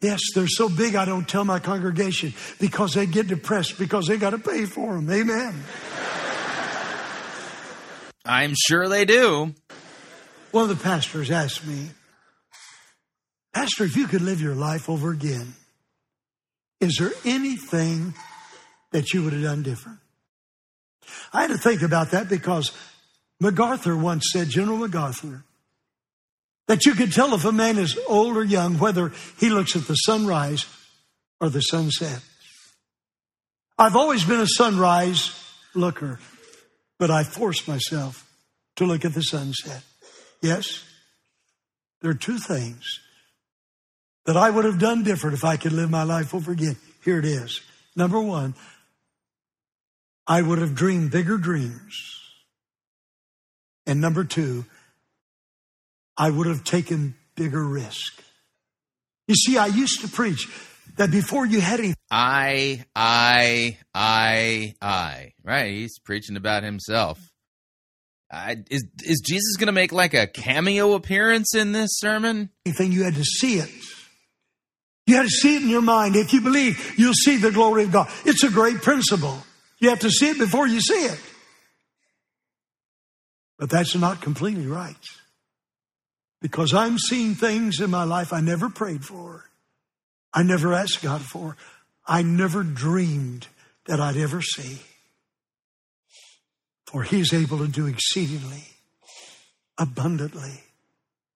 Yes, they're so big I don't tell my congregation because they get depressed because they got to pay for them. Amen. I'm sure they do. One of the pastors asked me, Pastor, if you could live your life over again, is there anything that you would have done different? I had to think about that because MacArthur once said, General MacArthur, that you can tell if a man is old or young whether he looks at the sunrise or the sunset. I've always been a sunrise looker, but I force myself to look at the sunset. Yes, there are two things that I would have done different if I could live my life over again. Here it is. Number one, I would have dreamed bigger dreams. And number two, I would have taken bigger risk. You see, I used to preach that before you had any I, I, I, I. Right. He's preaching about himself. I, is is Jesus going to make like a cameo appearance in this sermon? anything, you had to see it. You had to see it in your mind. If you believe, you'll see the glory of God. It's a great principle. You have to see it before you see it. But that's not completely right. Because I'm seeing things in my life I never prayed for. I never asked God for. I never dreamed that I'd ever see. For He's able to do exceedingly, abundantly,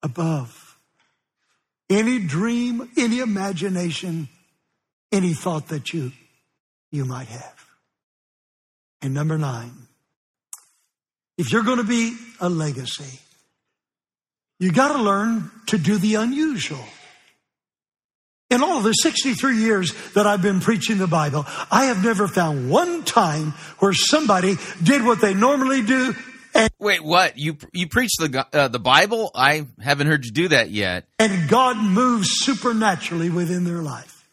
above any dream, any imagination, any thought that you you might have. And number nine, if you're going to be a legacy, you got to learn to do the unusual. In all of the 63 years that I've been preaching the Bible, I have never found one time where somebody did what they normally do Wait, what? You you preach the uh, the Bible? I haven't heard you do that yet. And God moves supernaturally within their life.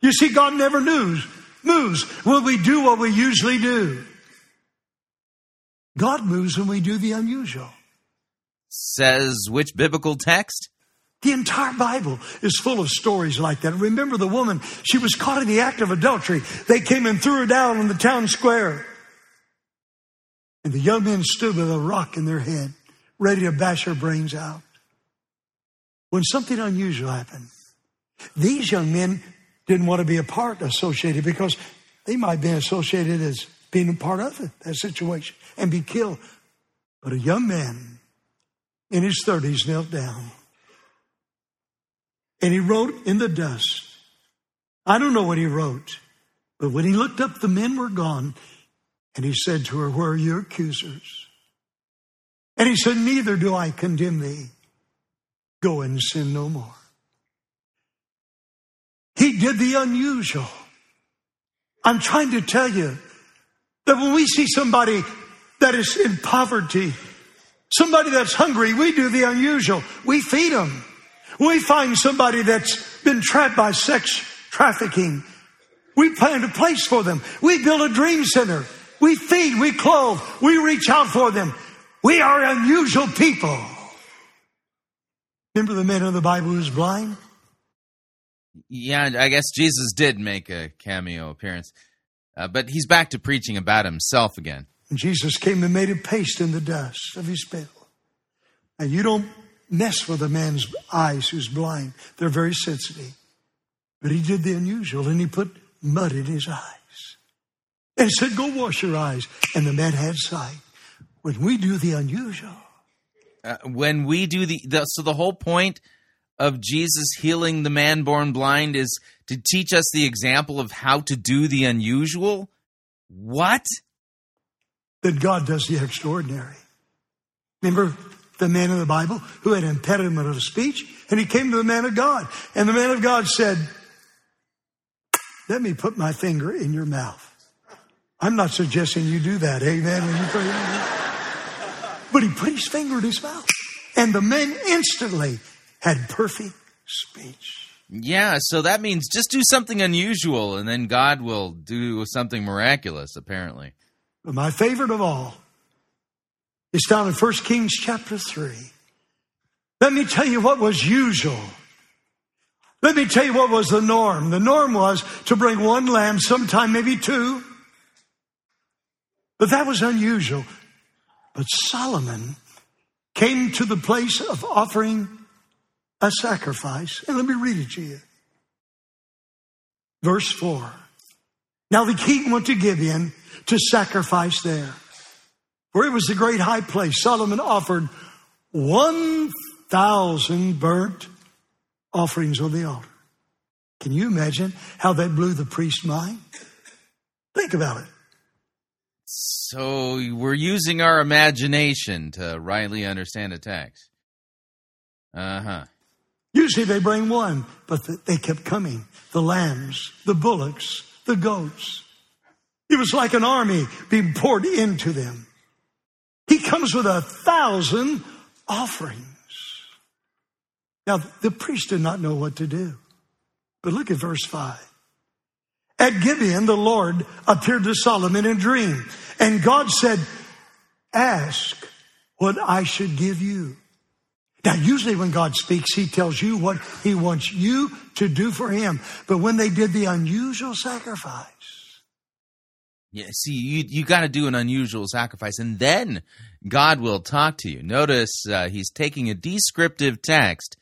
You see, God never moves, moves when we do what we usually do. God moves when we do the unusual. Says which biblical text? The entire Bible is full of stories like that. Remember the woman, she was caught in the act of adultery. They came and threw her down on the town square. And the young men stood with a rock in their head, ready to bash her brains out. When something unusual happened, these young men didn't want to be a part associated because they might be associated as being a part of it, that situation, and be killed. But a young man in his 30s knelt down and he wrote in the dust. I don't know what he wrote, but when he looked up, the men were gone. And he said to her, Where are your accusers? And he said, Neither do I condemn thee. Go and sin no more. He did the unusual. I'm trying to tell you that when we see somebody that is in poverty, somebody that's hungry, we do the unusual. We feed them. We find somebody that's been trapped by sex trafficking. We plan a place for them. We build a dream center. We feed, we clothe, we reach out for them. We are unusual people. Remember the man in the Bible who was blind? Yeah, I guess Jesus did make a cameo appearance, uh, but he's back to preaching about himself again. And Jesus came and made a paste in the dust of his spittle. And you don't mess with a man's eyes who's blind. They're very sensitive. But he did the unusual and he put mud in his eyes and said, Go wash your eyes. And the man had sight. When we do the unusual, Uh, when we do the, the so the whole point of Jesus healing the man born blind is to teach us the example of how to do the unusual. What? Then God does the extraordinary. Remember the man in the Bible who had impediment of speech, and he came to the man of God, and the man of God said, "Let me put my finger in your mouth." I'm not suggesting you do that, amen. But he put his finger in his mouth, and the man instantly had perfect speech. Yeah, so that means just do something unusual, and then God will do something miraculous. Apparently. But my favorite of all is found in 1 Kings chapter 3. Let me tell you what was usual. Let me tell you what was the norm. The norm was to bring one lamb, sometime maybe two. But that was unusual. But Solomon came to the place of offering a sacrifice. And let me read it to you. Verse 4. Now the king went to Gibeon to sacrifice there. For it was the great high place. Solomon offered 1,000 burnt offerings on the altar. Can you imagine how that blew the priest's mind? Think about it. So we're using our imagination to rightly understand a text. Uh huh. Usually they bring one, but they kept coming. The lambs, the bullocks, the goats. It was like an army being poured into them. He comes with a thousand offerings. Now, the priest did not know what to do. But look at verse 5. At Gibeon, the Lord appeared to Solomon in a dream, and God said, Ask what I should give you. Now, usually when God speaks, He tells you what He wants you to do for Him. But when they did the unusual sacrifice, Yeah, see, you you got to do an unusual sacrifice, and then God will talk to you. Notice uh, He's taking a descriptive text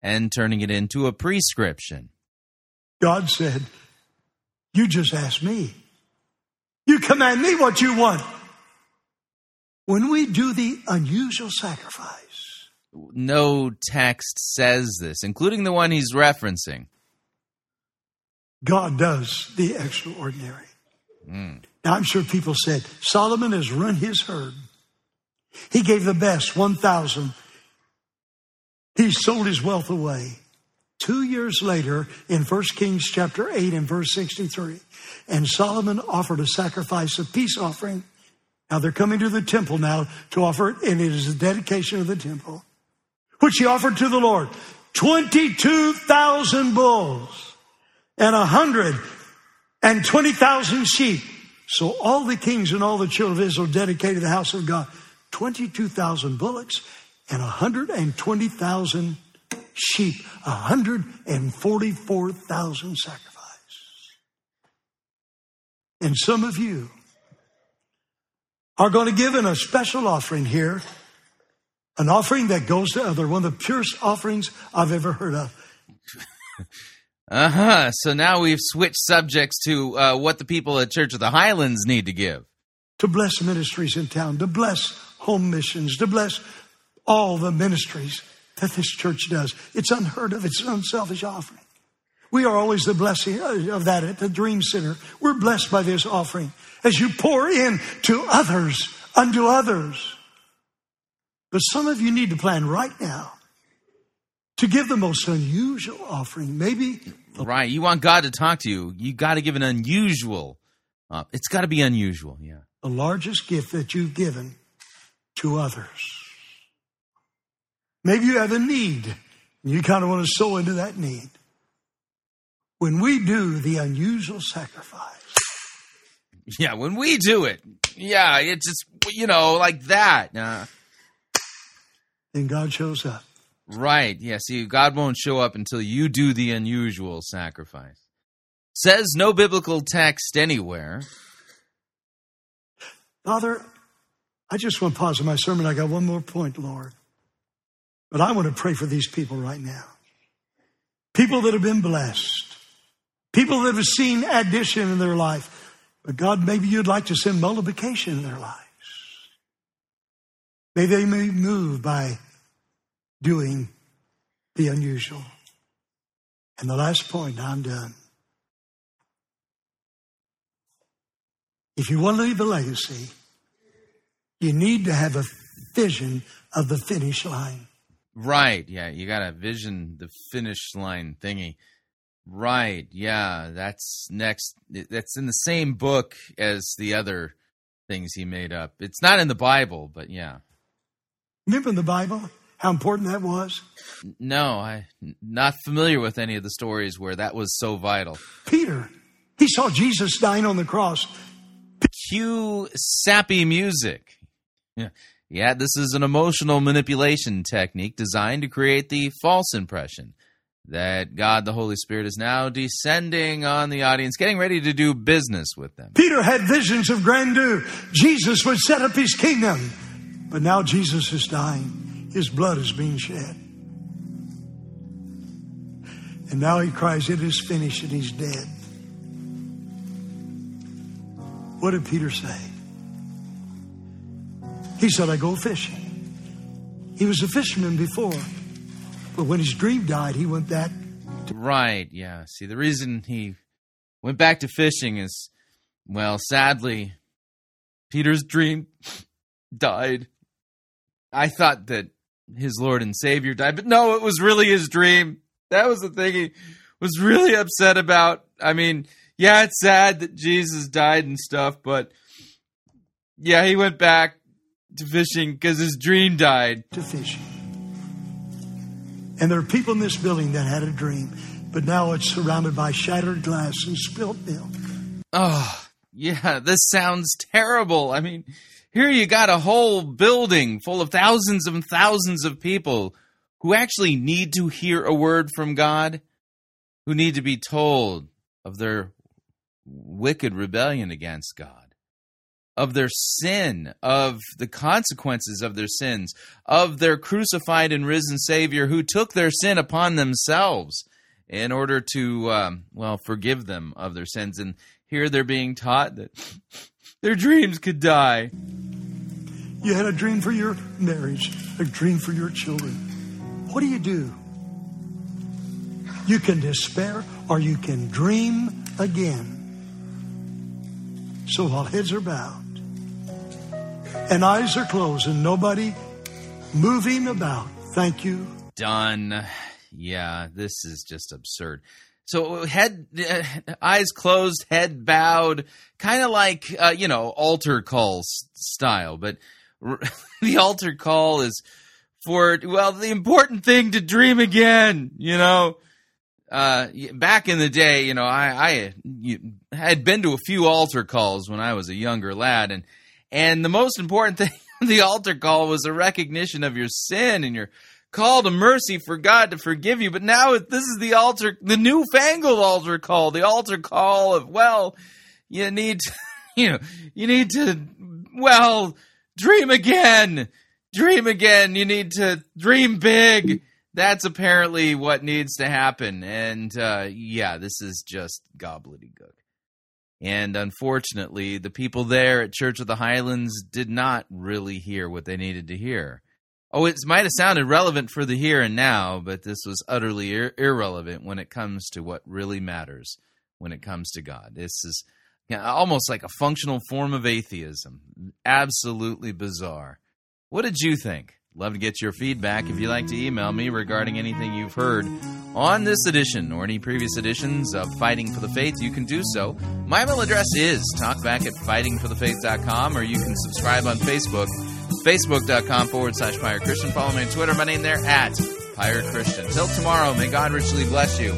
and turning it into a prescription. God said, You just ask me. You command me what you want. When we do the unusual sacrifice, No text says this, including the one he's referencing. God does the extraordinary. Mm. Now, I'm sure people said, Solomon has run his herd. He gave the best, 1,000. He sold his wealth away. Two years later, in 1 Kings chapter 8 and verse 63, and Solomon offered a sacrifice, a peace offering, Now they're coming to the temple now to offer it, and it is the dedication of the temple, which he offered to the Lord. 22,000 bulls and a hundred and 20,000 sheep. So all the kings and all the children of Israel dedicated the house of God. 22,000 bullocks and 120,000 sheep. 144,000 sacrifices. And some of you are going to give in a special offering here, an offering that goes to other, one of the purest offerings I've ever heard of. Uh huh. So now we've switched subjects to uh, what the people at Church of the Highlands need to give. To bless ministries in town, to bless home missions, to bless all the ministries that this church does. It's unheard of. It's an unselfish offering. We are always the blessing of that at the Dream Center. We're blessed by this offering as you pour in to others, unto others. But some of you need to plan right now to give the most unusual offering. Maybe Right. You want God to talk to you. You got to give an unusual. Uh, it's got to be unusual. Yeah. the largest gift that you've given to others. Maybe you have a need and you kind of want to sow into that need. When we do the unusual sacrifice, Yeah. When we do it, yeah, it's just you know like that. Uh, then God shows up. Right. Yeah. See, God won't show up until you do the unusual sacrifice. Says no biblical text anywhere. Father, I just want to pause in my sermon. I got one more point, Lord. But I want to pray for these people right now. People that have been blessed. People that have seen addition in their life. But God, maybe you'd like to send multiplication in their lives. May they be moved by doing the unusual. And the last point, I'm done. If you want to leave a legacy, you need to have a vision of the finish line. Right. Yeah. You got to vision the finish line thingy. Right. Yeah. That's next. That's in the same book as the other things he made up. It's not in the Bible, but yeah. Remember in the Bible how important that was? No, I'm not familiar with any of the stories where that was so vital. Peter, he saw Jesus dying on the cross. Cue sappy music. Yeah. Yeah, this is an emotional manipulation technique designed to create the false impression that God the Holy Spirit is now descending on the audience, getting ready to do business with them. Peter had visions of grandeur. Jesus would set up his kingdom. But now Jesus is dying. His blood is being shed. And now he cries, It is finished, and he's dead. What did Peter say? He said, I go fishing. He was a fisherman before. But when his dream died, he went back. Right, yeah. See, the reason he went back to fishing is, well, sadly, Peter's dream died. I thought that his Lord and Savior died, but no, it was really his dream. That was the thing he was really upset about. I mean, yeah, it's sad that Jesus died and stuff, but yeah, he went back to fishing because his dream died. To fishing. And there are people in this building that had a dream, but now it's surrounded by shattered glass and spilt milk. Oh, yeah, this sounds terrible. I mean, here you got a whole building full of thousands and thousands of people who actually need to hear a word from God, who need to be told of their wicked rebellion against God, of their sin, of the consequences of their sins, of their crucified and risen Savior who took their sin upon themselves in order to, um, well, forgive them of their sins. And here they're being taught that their dreams could die. You had a dream for your marriage, a dream for your children. What do you do? You can despair or you can dream again. So while heads are bowed and eyes are closed and nobody moving about, thank you. Done. Yeah, this is just absurd. So head, uh, eyes closed, head bowed, kind of like uh, you know altar call s- style. But r- the altar call is for well, the important thing to dream again. You know, uh, back in the day, you know, I I you, had been to a few altar calls when I was a younger lad, and and the most important thing, the altar call was a recognition of your sin and your call to mercy for God to forgive you. But now this is the altar, the newfangled altar call, the altar call of well, you need, to, you know, you need to well dream again, dream again. You need to dream big. That's apparently what needs to happen. And uh, yeah, this is just gobbledygook. And unfortunately, the people there at Church of the Highlands did not really hear what they needed to hear. Oh, it might have sounded relevant for the here and now, but this was utterly ir- irrelevant when it comes to what really matters when it comes to God. This is almost like a functional form of atheism. Absolutely bizarre. What did you think? Love to get your feedback. If you'd like to email me regarding anything you've heard on this edition or any previous editions of Fighting for the Faith, you can do so. My email address is talkback at fightingforthefaith.com or you can subscribe on Facebook, facebook.com forward slash Pirate Christian. Follow me on Twitter, my name there at Pirate Christian. Till tomorrow, may God richly bless you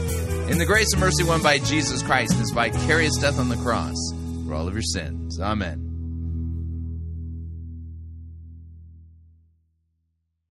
in the grace and mercy won by Jesus Christ his vicarious death on the cross for all of your sins. Amen.